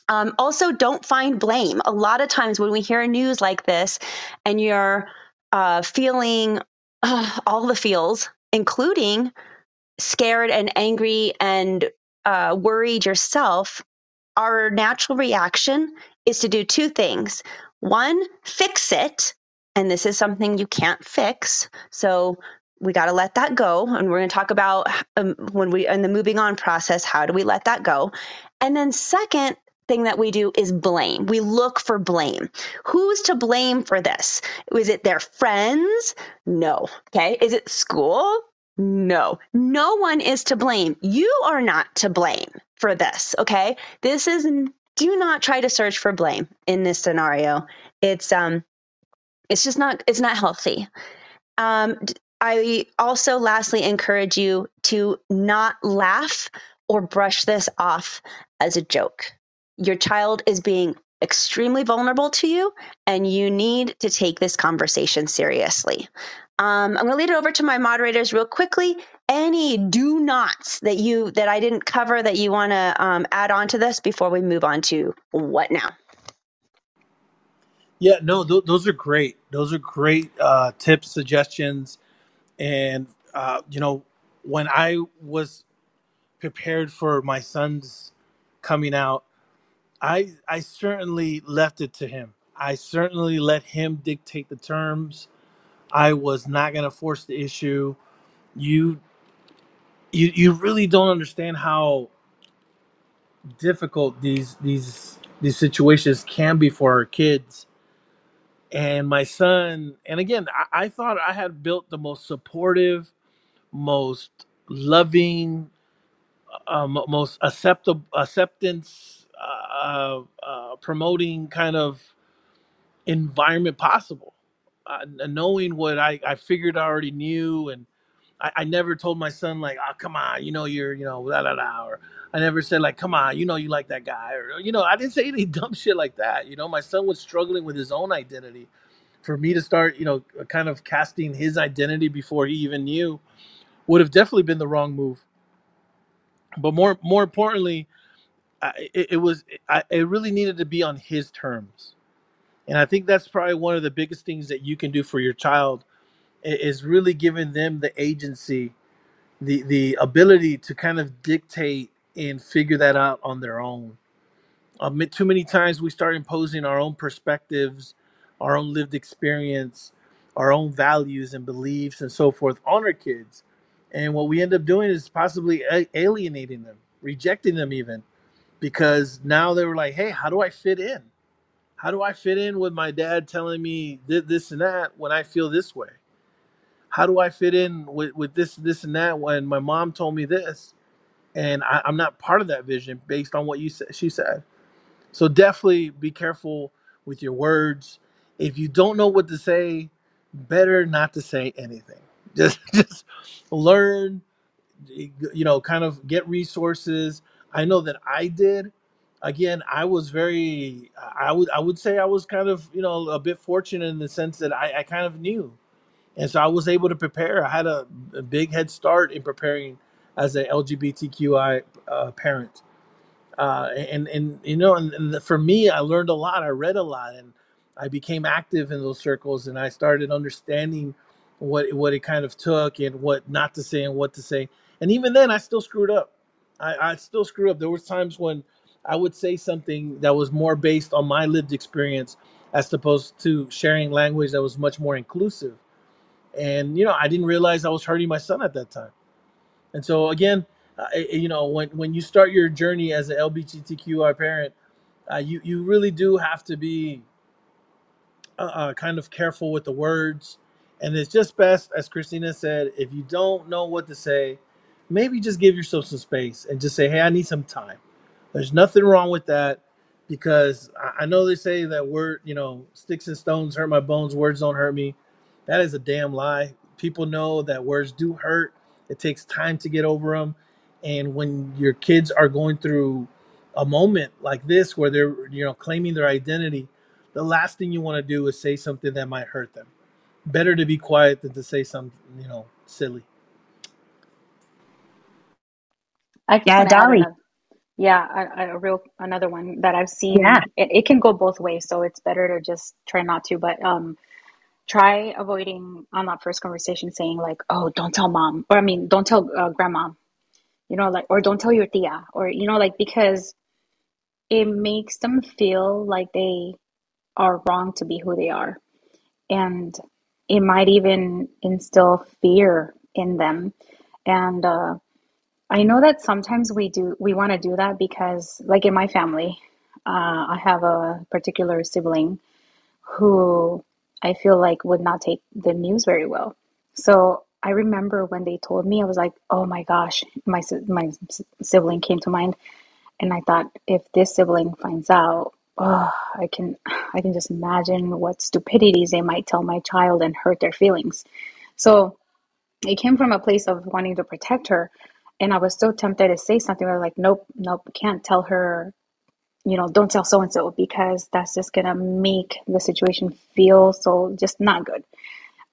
Um, also, don't find blame. A lot of times when we hear news like this and you're uh, feeling uh, *sighs* all the feels, including scared and angry and uh, worried yourself, our natural reaction is to do two things. One, fix it. And this is something you can't fix. So we got to let that go. And we're going to talk about um, when we, in the moving on process, how do we let that go? And then, second, thing that we do is blame. We look for blame. Who's to blame for this? Is it their friends? No. Okay. Is it school? No. No one is to blame. You are not to blame for this. Okay. This is, do not try to search for blame in this scenario. It's, um, it's just not, it's not healthy. Um, I also lastly encourage you to not laugh or brush this off as a joke your child is being extremely vulnerable to you and you need to take this conversation seriously. Um, I'm going to lead it over to my moderators real quickly. Any do nots that you that I didn't cover that you want to um, add on to this before we move on to what now? Yeah, no, th- those are great. Those are great uh, tips, suggestions, and uh, you know, when I was prepared for my son's coming out, I I certainly left it to him. I certainly let him dictate the terms. I was not going to force the issue. You you you really don't understand how difficult these these these situations can be for our kids. And my son, and again, I, I thought I had built the most supportive, most loving, uh, mo- most acceptable acceptance uh, uh, promoting kind of environment possible. Uh, knowing what I, I figured I already knew, and I, I never told my son like, "Oh, come on, you know you're, you know, da da da," or I never said like, "Come on, you know you like that guy," or you know, I didn't say any *laughs* dumb shit like that. You know, my son was struggling with his own identity. For me to start, you know, kind of casting his identity before he even knew would have definitely been the wrong move. But more, more importantly, It, it was, I, it really needed to be on his terms and I think that's probably one of the biggest things that you can do for your child is really giving them the agency, the the ability to kind of dictate and figure that out on their own. Um, too many times we start imposing our own perspectives, our own lived experience, our own values and beliefs and so forth on our kids. And what we end up doing is possibly alienating them, rejecting them even, because now they were like, hey, how do I fit in? How do I fit in with my dad telling me thi- this and that when I feel this way? How do I fit in with, with this, this and that when my mom told me this and I, I'm not part of that vision based on what you said, she said. So definitely be careful with your words. If you don't know what to say, better not to say anything. *laughs* Just, just learn you know, kind of get resources. I know that I did. Again, I was very, I would, I would say I was kind of, you know, a bit fortunate in the sense that I, I kind of knew, and so I was able to prepare. I had a, a big head start in preparing as a LGBTQI uh, parent uh, and and you know, and, and for me, I learned a lot. I read a lot, and I became active in those circles, and I started understanding what what it kind of took, and what not to say, and what to say. And even then, I still screwed up. I, I still screw up. There was times when I would say something that was more based on my lived experience, as opposed to sharing language that was much more inclusive. And you know, I didn't realize I was hurting my son at that time. And so again, uh, you know, when when you start your journey as an LGBTQI parent, uh, you you really do have to be uh, uh, kind of careful with the words, and it's just best, as Christina said, if you don't know what to say, maybe just give yourself some space and just say, "Hey, I need some time." There's nothing wrong with that because I know they say that word, you know, sticks and stones hurt my bones, words don't hurt me. That is a damn lie. People know that words do hurt. It takes time to get over them. And when your kids are going through a moment like this where they're, you know, claiming their identity, the last thing you want to do is say something that might hurt them. Better to be quiet than to say something, you know, silly. I Yeah, want to add Dolly. another. Yeah, a, a real another one that I've seen. Yeah. It, it can go both ways, so it's better to just try not to. But um, try avoiding on that first conversation saying like, "Oh, don't tell mom," or I mean, don't tell uh, grandma. You know, like, or don't tell your tia, or you know, like because it makes them feel like they are wrong to be who they are, and it might even instill fear in them. And uh, I know that sometimes we do we want to do that because, like in my family, uh, I have a particular sibling who I feel like would not take the news very well. So I remember when they told me, I was like, "Oh my gosh!" My my sibling came to mind, and I thought, if this sibling finds out, oh, I can I can just imagine what stupidities they might tell my child and hurt their feelings. So it came from a place of wanting to protect her, and I was so tempted to say something. I was like, "Nope, nope, can't tell her you know, don't tell so and so because that's just gonna make the situation feel so just not good.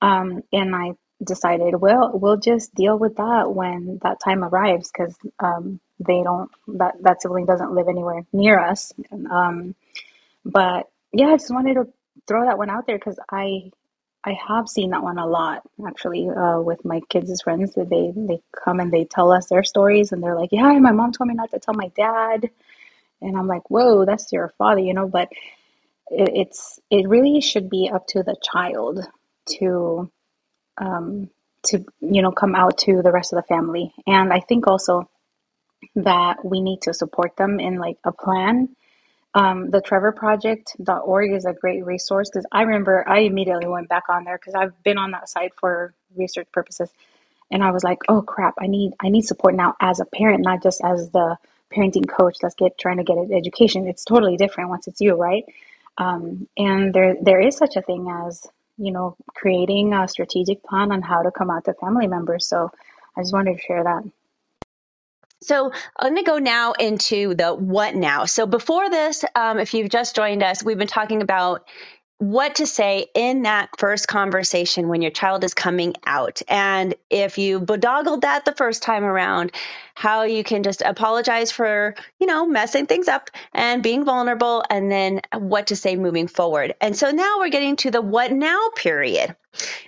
Um, and I decided, well, we'll just deal with that when that time arrives because um, they don't that that sibling doesn't live anywhere near us. Um, but yeah, I just wanted to throw that one out there because I I have seen that one a lot actually uh, with my kids' friends that they they come and they tell us their stories and they're like, yeah, my mom told me not to tell my dad and I'm like, whoa, that's your father, you know. But it, it's it really should be up to the child to um, to you know come out to the rest of the family. And I think also that we need to support them in like a plan. Um, the trevorproject.org is a great resource because I remember I immediately went back on there because I've been on that site for research purposes and I was like, oh crap, I need I need support now as a parent, not just as the parenting coach that's get trying to get an education. It's totally different once it's you, right? Um, and there there is such a thing as you know creating a strategic plan on how to come out to family members. So I just wanted to share that. So I'm going to go now into the what now. So before this, um, if you've just joined us, we've been talking about what to say in that first conversation when your child is coming out. And if you bodoggled that the first time around, how you can just apologize for, you know, messing things up and being vulnerable, and then what to say moving forward. And so now we're getting to the what now period.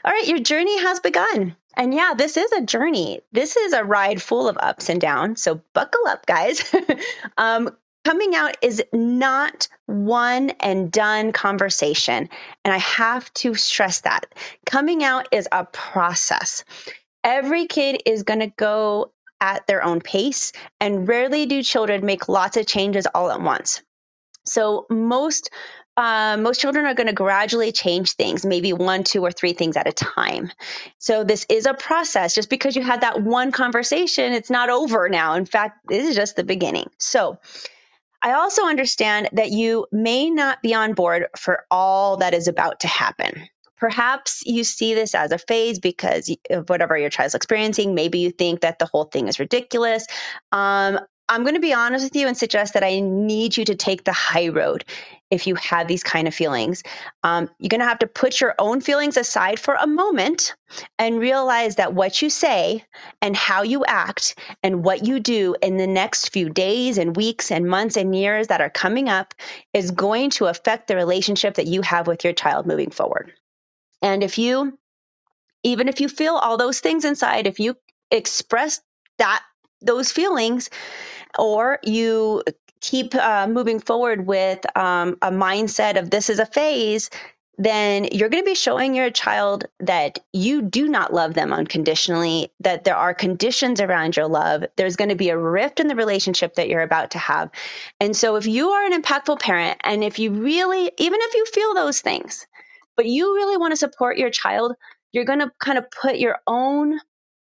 All right, your journey has begun. And yeah, this is a journey. This is a ride full of ups and downs. So buckle up, guys. *laughs* um, coming out is not one and done conversation. And I have to stress that. Coming out is a process. Every kid is going to go at their own pace, and rarely do children make lots of changes all at once. So most uh, most children are going to gradually change things, maybe one, two, or three things at a time. So this is a process. Just because you had that one conversation, it's not over now. In fact, this is just the beginning. So I also understand that you may not be on board for all that is about to happen. Perhaps you see this as a phase because of whatever your child's experiencing. Maybe you think that the whole thing is ridiculous. Um, I'm going to be honest with you and suggest that I need you to take the high road if you have these kind of feelings. Um, you're going to have to put your own feelings aside for a moment and realize that what you say and how you act and what you do in the next few days and weeks and months and years that are coming up is going to affect the relationship that you have with your child moving forward. And if you, even if you feel all those things inside, if you express that, those feelings, or you keep uh, moving forward with um, a mindset of this is a phase, then you're going to be showing your child that you do not love them unconditionally, that there are conditions around your love. There's going to be a rift in the relationship that you're about to have. And so, if you are an impactful parent, and if you really, even if you feel those things, but you really want to support your child, you're going to kind of put your own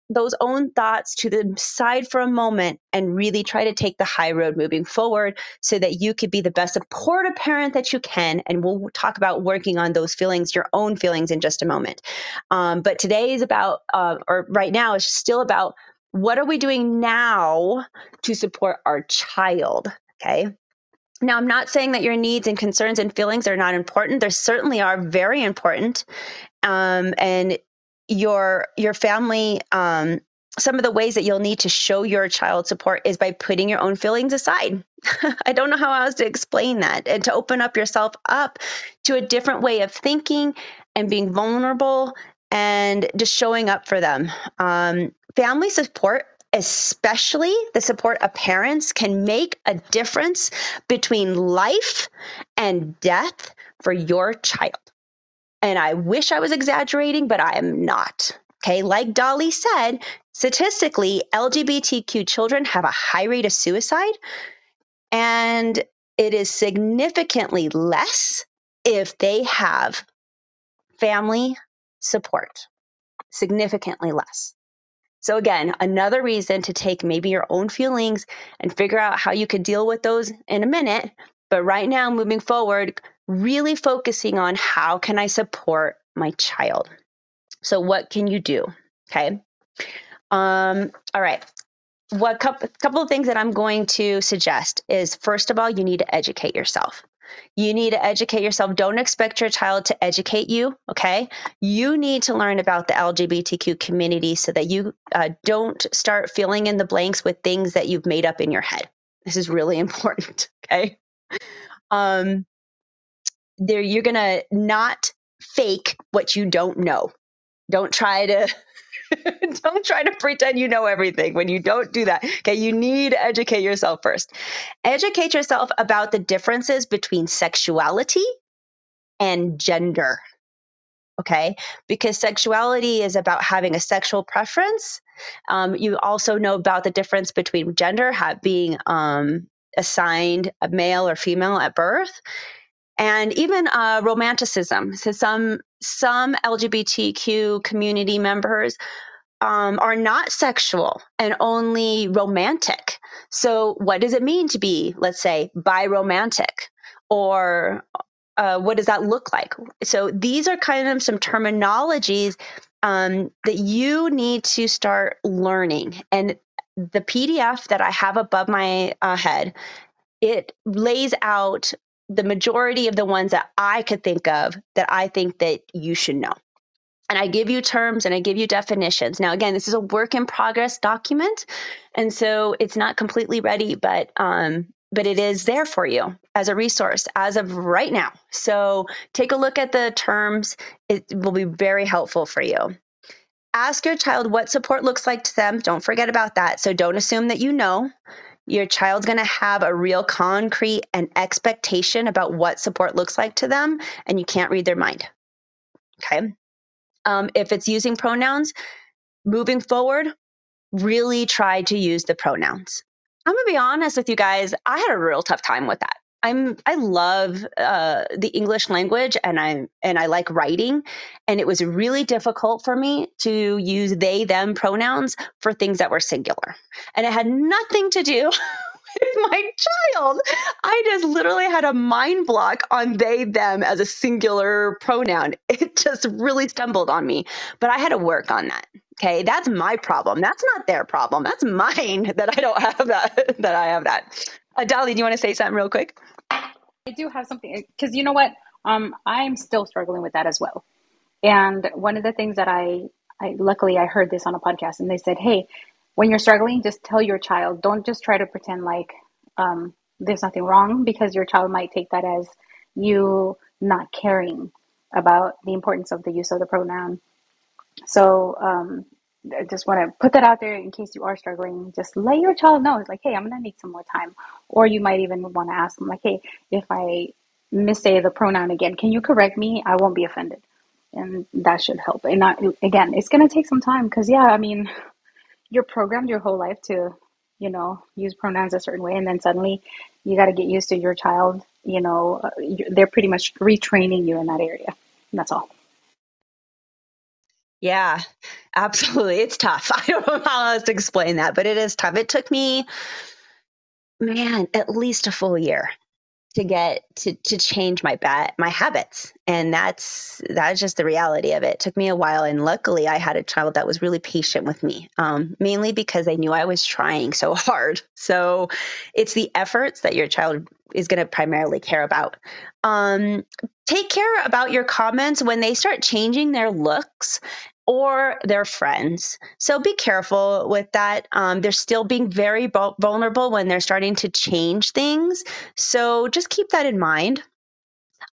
those own thoughts to the side for a moment and really try to take the high road moving forward so that you could be the best supportive parent that you can. And we'll talk about working on those feelings, your own feelings, in just a moment. Um, but today is about, uh, or right now, is still about what are we doing now to support our child? Okay. Now, I'm not saying that your needs and concerns and feelings are not important. They certainly are very important. Um, and your your family um, some of the ways that you'll need to show your child support is by putting your own feelings aside. *laughs* I don't know how else to explain that and to open up yourself up to a different way of thinking and being vulnerable and just showing up for them. Um, family support, especially the support of parents, can make a difference between life and death for your child. And I wish I was exaggerating, but I am not. Okay, like Dolly said, statistically, LGBTQ children have a high rate of suicide, and it is significantly less if they have family support. Significantly less. So, again, another reason to take maybe your own feelings and figure out how you could deal with those in a minute. But right now, moving forward, really focusing on how can I support my child. So what can you do? Okay. Um, all right. What couple, couple of things that I'm going to suggest is first of all, you need to educate yourself. You need to educate yourself. Don't expect your child to educate you. Okay. You need to learn about the LGBTQ community so that you uh, don't start filling in the blanks with things that you've made up in your head. This is really *laughs* important. Okay. Um, there you're going to not fake what you don't know. Don't try to *laughs* don't try to pretend you know everything when you don't do that. Okay, you need to educate yourself first. Educate yourself about the differences between sexuality and gender. Okay, because sexuality is about having a sexual preference. Um, you also know about the difference between gender being um, assigned a male or female at birth and even uh, romanticism. So some some LGBTQ community members um, are not sexual and only romantic. So what does it mean to be, let's say, biromantic, or uh, what does that look like? So these are kind of some terminologies um, that you need to start learning. And the PDF that I have above my uh, head it lays out the majority of the ones that I could think of that I think that you should know. And I give you terms and I give you definitions. Now, again, this is a work in progress document, and so it's not completely ready, but um, but it is there for you as a resource as of right now. So take a look at the terms; it will be very helpful for you. Ask your child what support looks like to them. Don't forget about that. So don't assume that you know your child's going to have a real concrete and expectation about what support looks like to them, and you can't read their mind. Okay. Um, if it's using pronouns, moving forward, really try to use the pronouns. I'm gonna be honest with you guys. I had a real tough time with that. I'm I love uh, the English language and I and I like writing, and it was really difficult for me to use they them pronouns for things that were singular, and it had nothing to do *laughs* with my child. I just literally had a mind block on they them as a singular pronoun. *laughs* It just really stumbled on me, but I had to work on that. Okay, that's my problem. That's not their problem. That's mine *laughs* that I don't have that. That I have that. Uh, Dolly, do you want to say something real quick? I do have something because you know what? Um, I'm still struggling with that as well. And one of the things that I, I luckily I heard this on a podcast, and they said, "Hey, when you're struggling, just tell your child. Don't just try to pretend like um, there's nothing wrong because your child might take that as you not caring about the importance of the use of the pronoun. So um, I just want to put that out there in case you are struggling. Just let your child know. It's like, hey, I'm going to need some more time. Or you might even want to ask them, like, hey, if I missay the pronoun again, can you correct me? I won't be offended. And that should help. And not, again, it's going to take some time because, yeah, I mean, *laughs* you're programmed your whole life to, you know, use pronouns a certain way. And then suddenly you got to get used to your child, you know, uh, they're pretty much retraining you in that area. That's all. Yeah, absolutely. It's tough. *laughs* I don't know how else to explain that, but it is tough. It took me, man, at least a full year to get to to change my bad my habits. And that's that's just the reality of it. it took me a while and luckily i had a child that was really patient with me um, mainly because they knew i was trying so hard. So it's the efforts that your child is going to primarily care about. Um, take care about your comments. When they start changing their looks or their friends. So be careful with that. Um, they're still being very vulnerable when they're starting to change things. So just keep that in mind.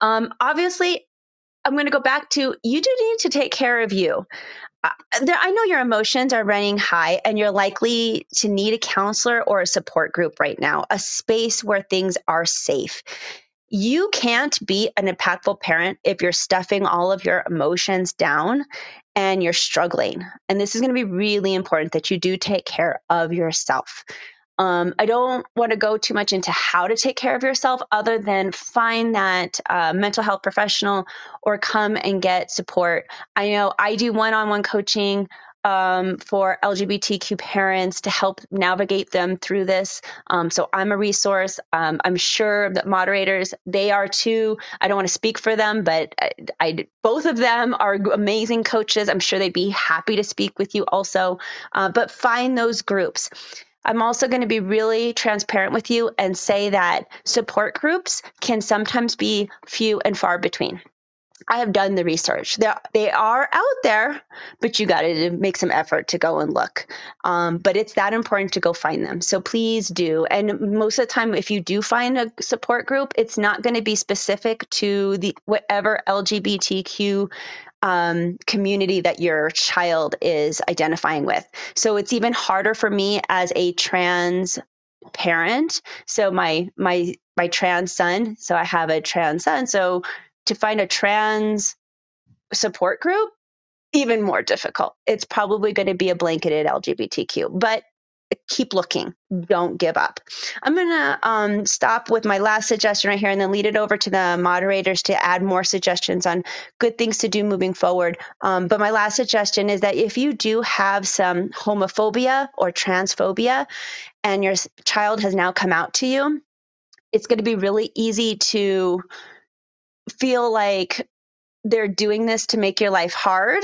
Um, obviously, I'm going to go back to you do need to take care of you. Uh, I know your emotions are running high and you're likely to need a counselor or a support group right now, a space where things are safe. You can't be an impactful parent if you're stuffing all of your emotions down and you're struggling. And this is going to be really important that you do take care of yourself. Um, I don't want to go too much into how to take care of yourself other than find that uh, mental health professional or come and get support. I know I do one on one coaching um, for LGBTQ parents to help navigate them through this. Um, so I'm a resource. Um, I'm sure that moderators, they are too. I don't want to speak for them, but I, I, both of them are amazing coaches. I'm sure they'd be happy to speak with you also. Uh, but find those groups. I'm also going to be really transparent with you and say that support groups can sometimes be few and far between. I have done the research. They're, they are out there, but you got to make some effort to go and look. Um, but it's that important to go find them. So please do. And most of the time, if you do find a support group, it's not going to be specific to the whatever LGBTQ um, community that your child is identifying with. So it's even harder for me as a trans parent. So my my my trans son. So I have a trans son. So to find a trans support group even more difficult. It's probably going to be a blanketed LGBTQ, but keep looking. Don't give up. I'm going to um, stop with my last suggestion right here and then lead it over to the moderators to add more suggestions on good things to do moving forward. Um, but my last suggestion is that if you do have some homophobia or transphobia and your child has now come out to you, it's going to be really easy to feel like they're doing this to make your life hard.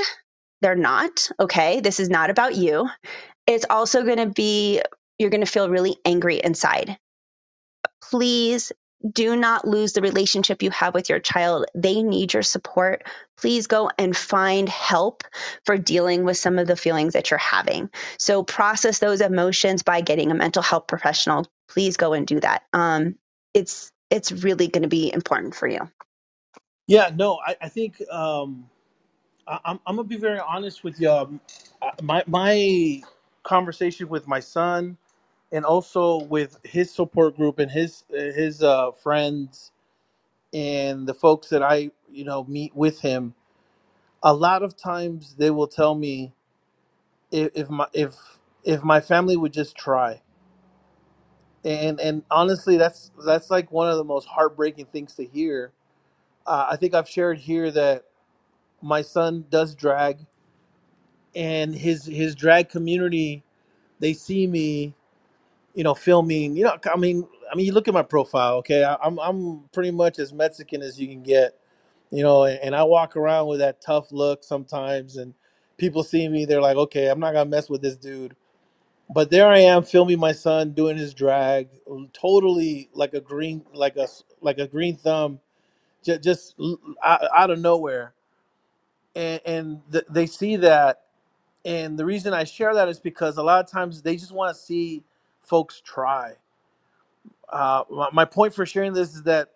They're not. Okay. This is not about you. It's also going to be, you're going to feel really angry inside. Please do not lose the relationship you have with your child. They need your support. Please go and find help for dealing with some of the feelings that you're having. So process those emotions by getting a mental health professional. Please go and do that. Um, it's it's really going to be important for you. Yeah, no, I, I think um, I, I'm, I'm gonna be very honest with you. Um, My my conversation with my son, and also with his support group and his his uh, friends and the folks that I you know meet with him. A lot of times they will tell me if, if my if if my family would just try. And and honestly, that's that's like one of the most heartbreaking things to hear. Uh, I think I've shared here that my son does drag and his his drag community they see me you know filming you know i mean i mean you look at my profile okay? I, i'm i'm pretty much as mexican as you can get you know and, and i walk around with that tough look sometimes and people see me they're like okay i'm not gonna mess with this dude. But there i am filming my son doing his drag totally like a green like a like a green thumb just, just out, of nowhere and and th- they see that and the reason I share that is because a lot of times they just want to see folks try. Uh, my, my point for sharing this is that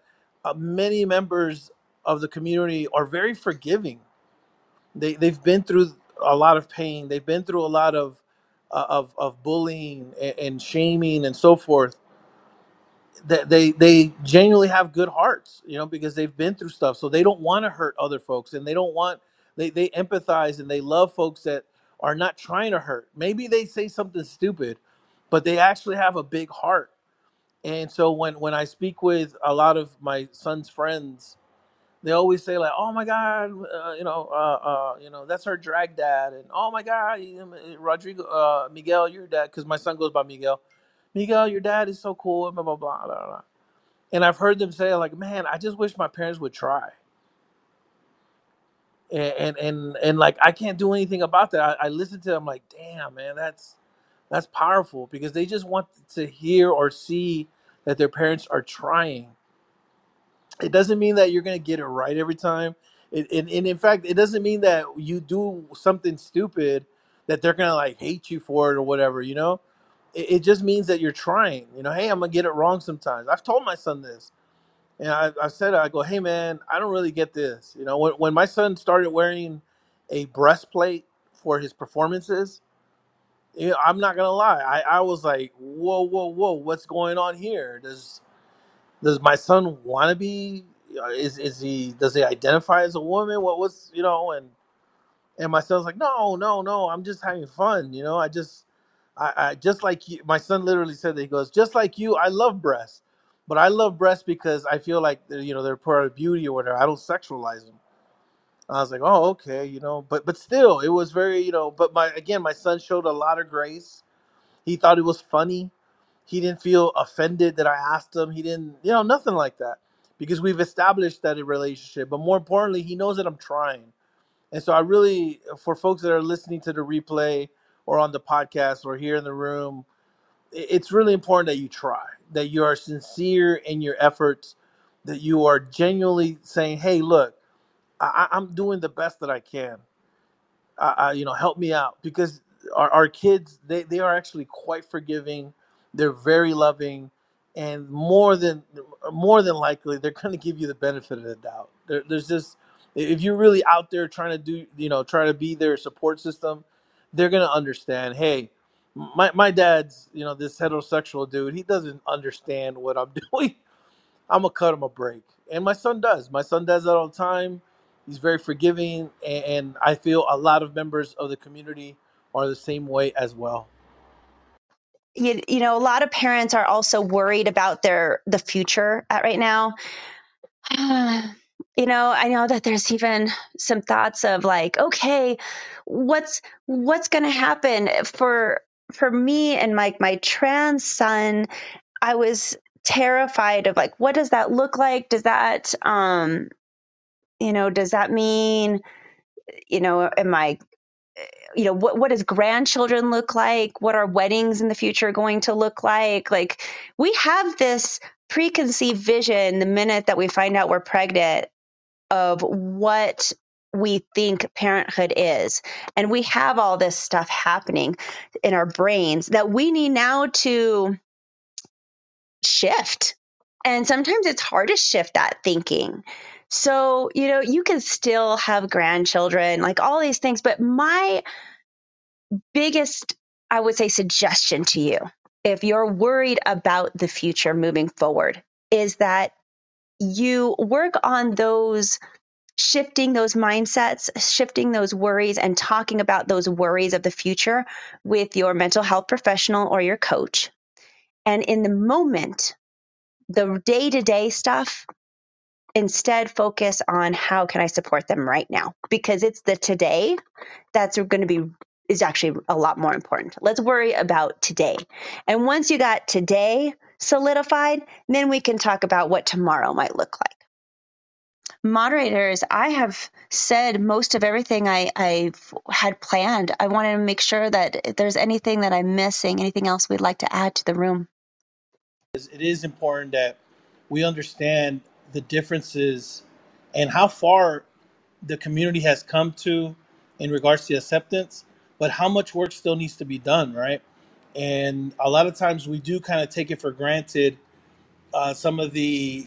uh, many members of the community are very forgiving. They they've been through a lot of pain. They've been through a lot of uh, of of bullying and, and shaming and so forth that they they genuinely have good hearts you know because they've been through stuff. So they don't want to hurt other folks and they don't want they they empathize and they love folks that are not trying to hurt. Maybe they say something stupid but they actually have a big heart. And so when when i speak with a lot of my son's friends they always say like, "Oh my God, uh, you know, uh, uh, you know, that's her drag dad," and "Oh my God, Rodrigo, uh, Miguel, your dad," because my son goes by Miguel. Miguel, your dad is so cool, and blah blah blah blah blah. And I've heard them say like, "Man, I just wish my parents would try," and and and, and like I can't do anything about that. I, I listen to them like, "Damn, man, that's that's powerful," because they just want to hear or see that their parents are trying. It doesn't mean that you're going to get it right every time. It, and, and in fact it doesn't mean that you do something stupid that they're going to like hate you for it or whatever you know it, it just means that you're trying you know hey i'm to get it wrong sometimes. I've told my son this and I, I said i go hey man i don't really get this. You know when, when my son started wearing a breastplate for his performances you know, i'm not to lie I, I was like whoa whoa whoa what's going on here? Does does my son want to be uh, is is he does he identify as a woman? What was you know and and my son's like no no no i'm just having fun you know i just i, I just like you my son literally said that he goes just like you i love breasts but i love breasts because i feel like they're, you know they're part of beauty or whatever i don't sexualize them i was like oh okay you know but but still it was very you know but my again my son showed a lot of grace he thought it was funny. He didn't feel offended that I asked him. He didn't, you know, nothing like that. Because we've established that a relationship. But more importantly, he knows that I'm trying. And so I really, for folks that are listening to the replay or on the podcast or here in the room, i- it's really important that you try, that you are sincere in your efforts, that you are genuinely saying, hey, look, I, I- I'm doing the best that I can uh, uh, you know, help me out because our, our kids they, they are actually quite forgiving. They're very loving, and more than more than likely they're going to give you the benefit of the doubt. There, there's just if you're really out there trying to do you know try to be their support system, they're to understand. Hey, my my dad's you know this heterosexual dude. He doesn't understand what I'm *laughs* doing I'm gonna cut him a break, and my son does. My son does that all the time. He's very forgiving, and, and I feel a lot of members of the community are the same way as well. You, you know, a lot of parents are also worried about their the future at right now. *sighs* you know, I know that there's even some thoughts of like, okay, what's what's going to happen for for me and my my trans son? I was terrified of like, what does that look like? Does that um, you know, does that mean, you know, am I you know what what does grandchildren look like what are weddings in the future going to look like like we have this preconceived vision the minute that we find out we're pregnant of what we think parenthood is. And we have all this stuff happening in our brains that we need now to shift. And sometimes it's hard to shift that thinking. So you know you can still have grandchildren like all these things but my biggest, I would say, suggestion to you if you're worried about the future moving forward is that you work on those shifting those mindsets, shifting those worries, and talking about those worries of the future with your mental health professional or your coach. And in the moment, the day to day stuff, instead focus on how can I support them right now? Because it's the today that's going to be is actually a lot more important. Let's worry about today. And once you got today solidified, then we can talk about what tomorrow might look like. Moderators, I have said most of everything I, I've had planned. I wanted to make sure that if there's anything that I'm missing, anything else we'd like to add to the room. It is important that we understand the differences and how far the community has come to in regards to acceptance, but how much work still needs to be done, right? And a lot of times we do kind of take it for granted uh, some of the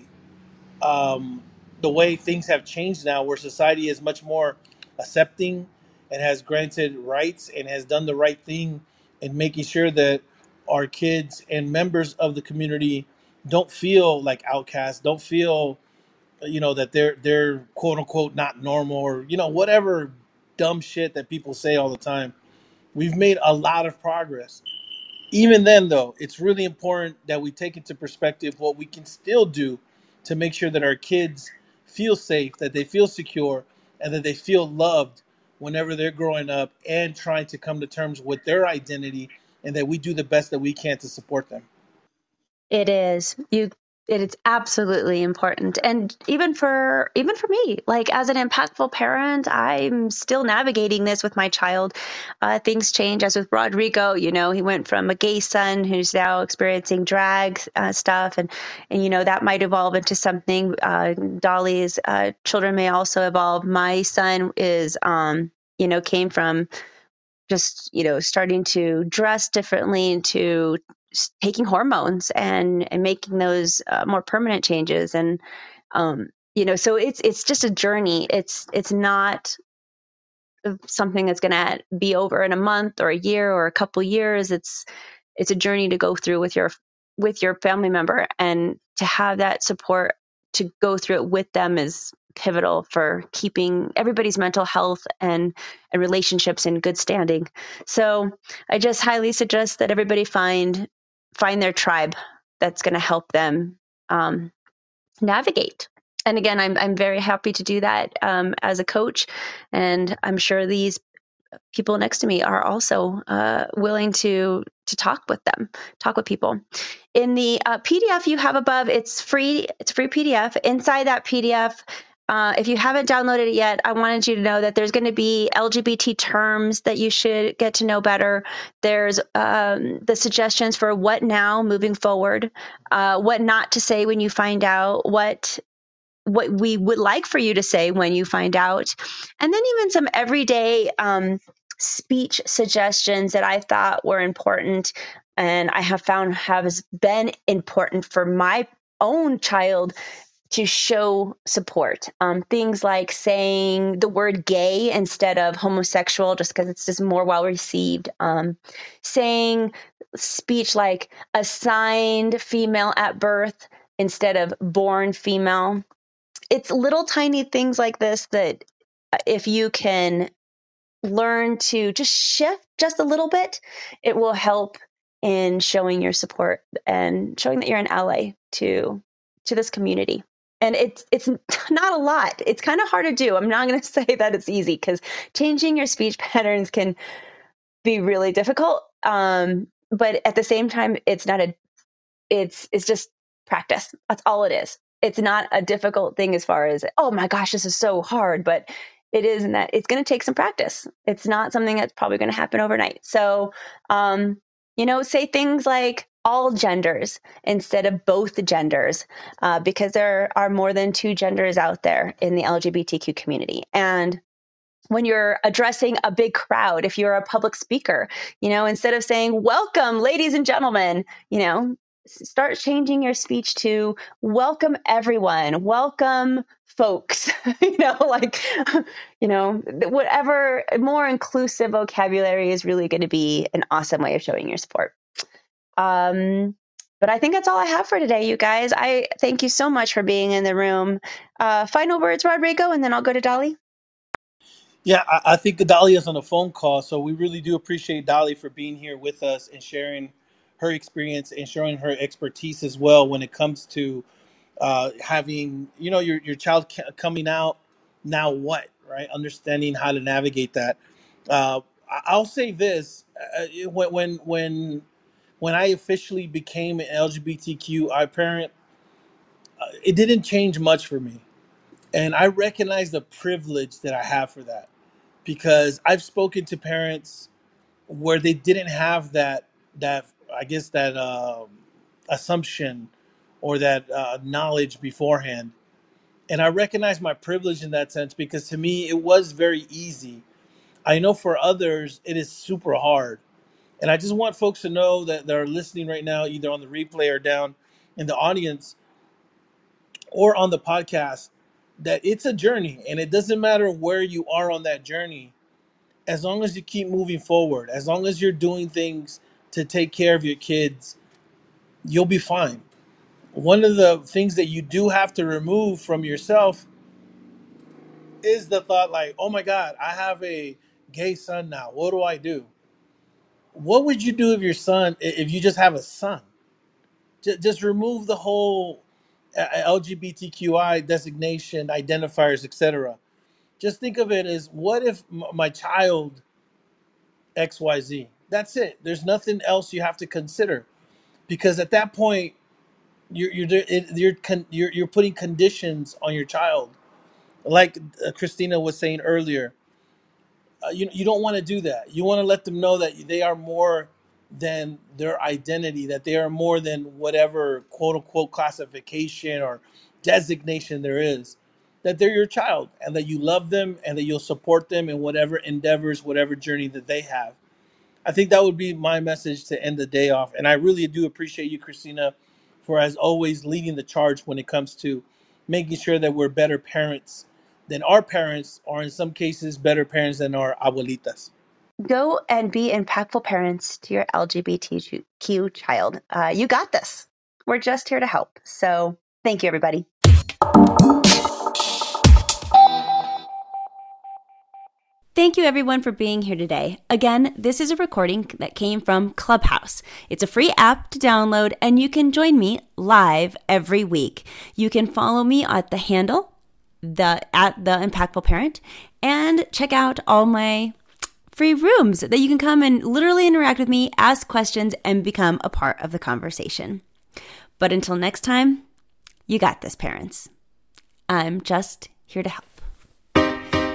um, the way things have changed now, where society is much more accepting and has granted rights and has done the right thing in making sure that our kids and members of the community don't feel like outcasts, don't feel you know that they're they're quote unquote not normal or you know whatever dumb shit that people say all the time. We've made a lot of progress even then though it's really important that we take into perspective what we can still do to make sure that our kids feel safe, that they feel secure, and that they feel loved whenever they're growing up and trying to come to terms with their identity, and that we do the best that we can to support them. It is. You it is absolutely important. And even for even for me, like as an impactful parent, I'm still navigating this with my child. Uh, things change as with Rodrigo, you know, he went from a gay son who's now experiencing drag uh, stuff and and you know that might evolve into something uh, Dolly's uh, children may also evolve. My son is um you know came from just you know starting to dress differently to taking hormones and and making those uh, more permanent changes and um you know so it's it's just a journey. It's it's not something that's going to be over in a month or a year or a couple years. It's it's a journey to go through with your with your family member and to have that support to go through it with them is pivotal for keeping everybody's mental health and and relationships in good standing. So i just highly suggest that everybody find find their tribe that's going to help them um, navigate and again i'm i'm very happy to do that um, as a coach and i'm sure these people next to me are also uh, willing to to talk with them, talk with people. In the uh, PDF you have above, it's free. It's free PDF. Inside that PDF. Uh, if you haven't downloaded it yet, I wanted you to know that there's going to be LGBT terms that you should get to know better. There's um, the suggestions for what now moving forward, uh, what not to say when you find out, what what we would like for you to say when you find out, and then even some everyday um, speech suggestions that I thought were important and I have found has been important for my own child to show support. Um, things like saying the word gay instead of homosexual, just because it's just more well received. Um, saying speech like assigned female at birth instead of born female it's little tiny things like this that uh, if you can learn to just shift just a little bit, it will help in showing your support and showing that you're an ally to to this community. And it's it's *laughs* not a lot. It's kind of hard to do. I'm not going *laughs* to say that it's easy because changing your speech *laughs* patterns can be really difficult. Um, but at the same time, it's not a it's it's just practice. That's all it is. It's not a difficult thing as far as oh my gosh, this is so hard, but it is in that it's going to take some practice. It's not something that's probably going to happen overnight. So, um, you know, say things like all genders instead of both genders, uh, because there are more than two genders out there in the LGBTQ community. And when you're addressing a big crowd, if you're a public speaker, you know, instead of saying, Welcome, ladies and gentlemen, you know, start changing your speech to welcome everyone, welcome folks, *laughs* you know, like, *laughs* you know, whatever more inclusive vocabulary is really going to be an awesome way of showing your support. Um, but I think that's all I have for today, you guys. I thank you so much for being in the room. Uh, final words, Rodrigo, and then I'll go to Dolly. Yeah, I, I think Dolly is on a phone call, so we really do appreciate Dolly for being here with us and sharing her experience and sharing her expertise as well when it comes to uh, having you know your your child ca- coming out. Now what, right? Understanding how to navigate that. Uh, I'll say this: uh, when when when when I officially became an LGBTQI parent, uh, it didn't change much for me, and I recognize the privilege that I have for that because I've spoken to parents where they didn't have that that I guess that um, assumption or that uh, knowledge beforehand, and I recognize my privilege in that sense because to me it was very easy. I know for others it is super hard, and I just want folks to know that they're listening right now, either on the replay or down in the audience or on the podcast, that it's a journey, and it doesn't matter where you are on that journey as long as you keep moving forward, as long as you're doing things to take care of your kids, you'll be fine. One of the things that you do have to remove from yourself is the thought, like, oh my God, I have a gay son now. What do I do? What would you do if your son, if you just have a son? Just, just remove the whole LGBTQI designation, identifiers, etc. Just think of it as what if my child XYZ? That's it. There's nothing else you have to consider because at that point you're you're you're you're, you're putting conditions on your child. Like uh, Christina was saying earlier, uh, you you don't want to do that. You want to let them know that they are more than their identity, that they are more than whatever quote unquote classification or designation there is. That they're your child, and that you love them, and that you'll support them in whatever endeavors, whatever journey that they have. I think that would be my message to end the day off. And I really do appreciate you, Christina, for as always leading the charge when it comes to making sure that we're better parents than our parents, or in some cases, better parents than our abuelitas. Go and be impactful parents to your LGBTQ child. Uh, you got this. We're just here to help. So thank you, everybody. Thank you everyone for being here today. Again, this is a recording that came from Clubhouse. It's a free app to download and you can join me live every week. You can follow me at the handle the at the impactful parent and check out all my free rooms that you can come and literally interact with me, ask questions and become a part of the conversation. But until next time, you got this parents. I'm just here to help.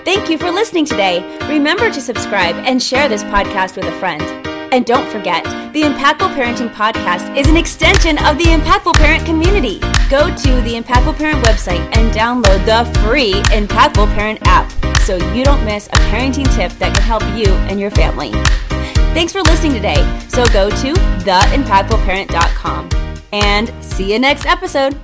Thank you for listening today. Remember to subscribe and share this podcast with a friend. And don't forget, the Impactful Parenting Podcast is an extension of the Impactful Parent community. Go to the Impactful Parent website and download the free Impactful Parent app so you don't miss a parenting tip that can help you and your family. Thanks for listening today. So go to theimpactfulparent.com and see you next episode.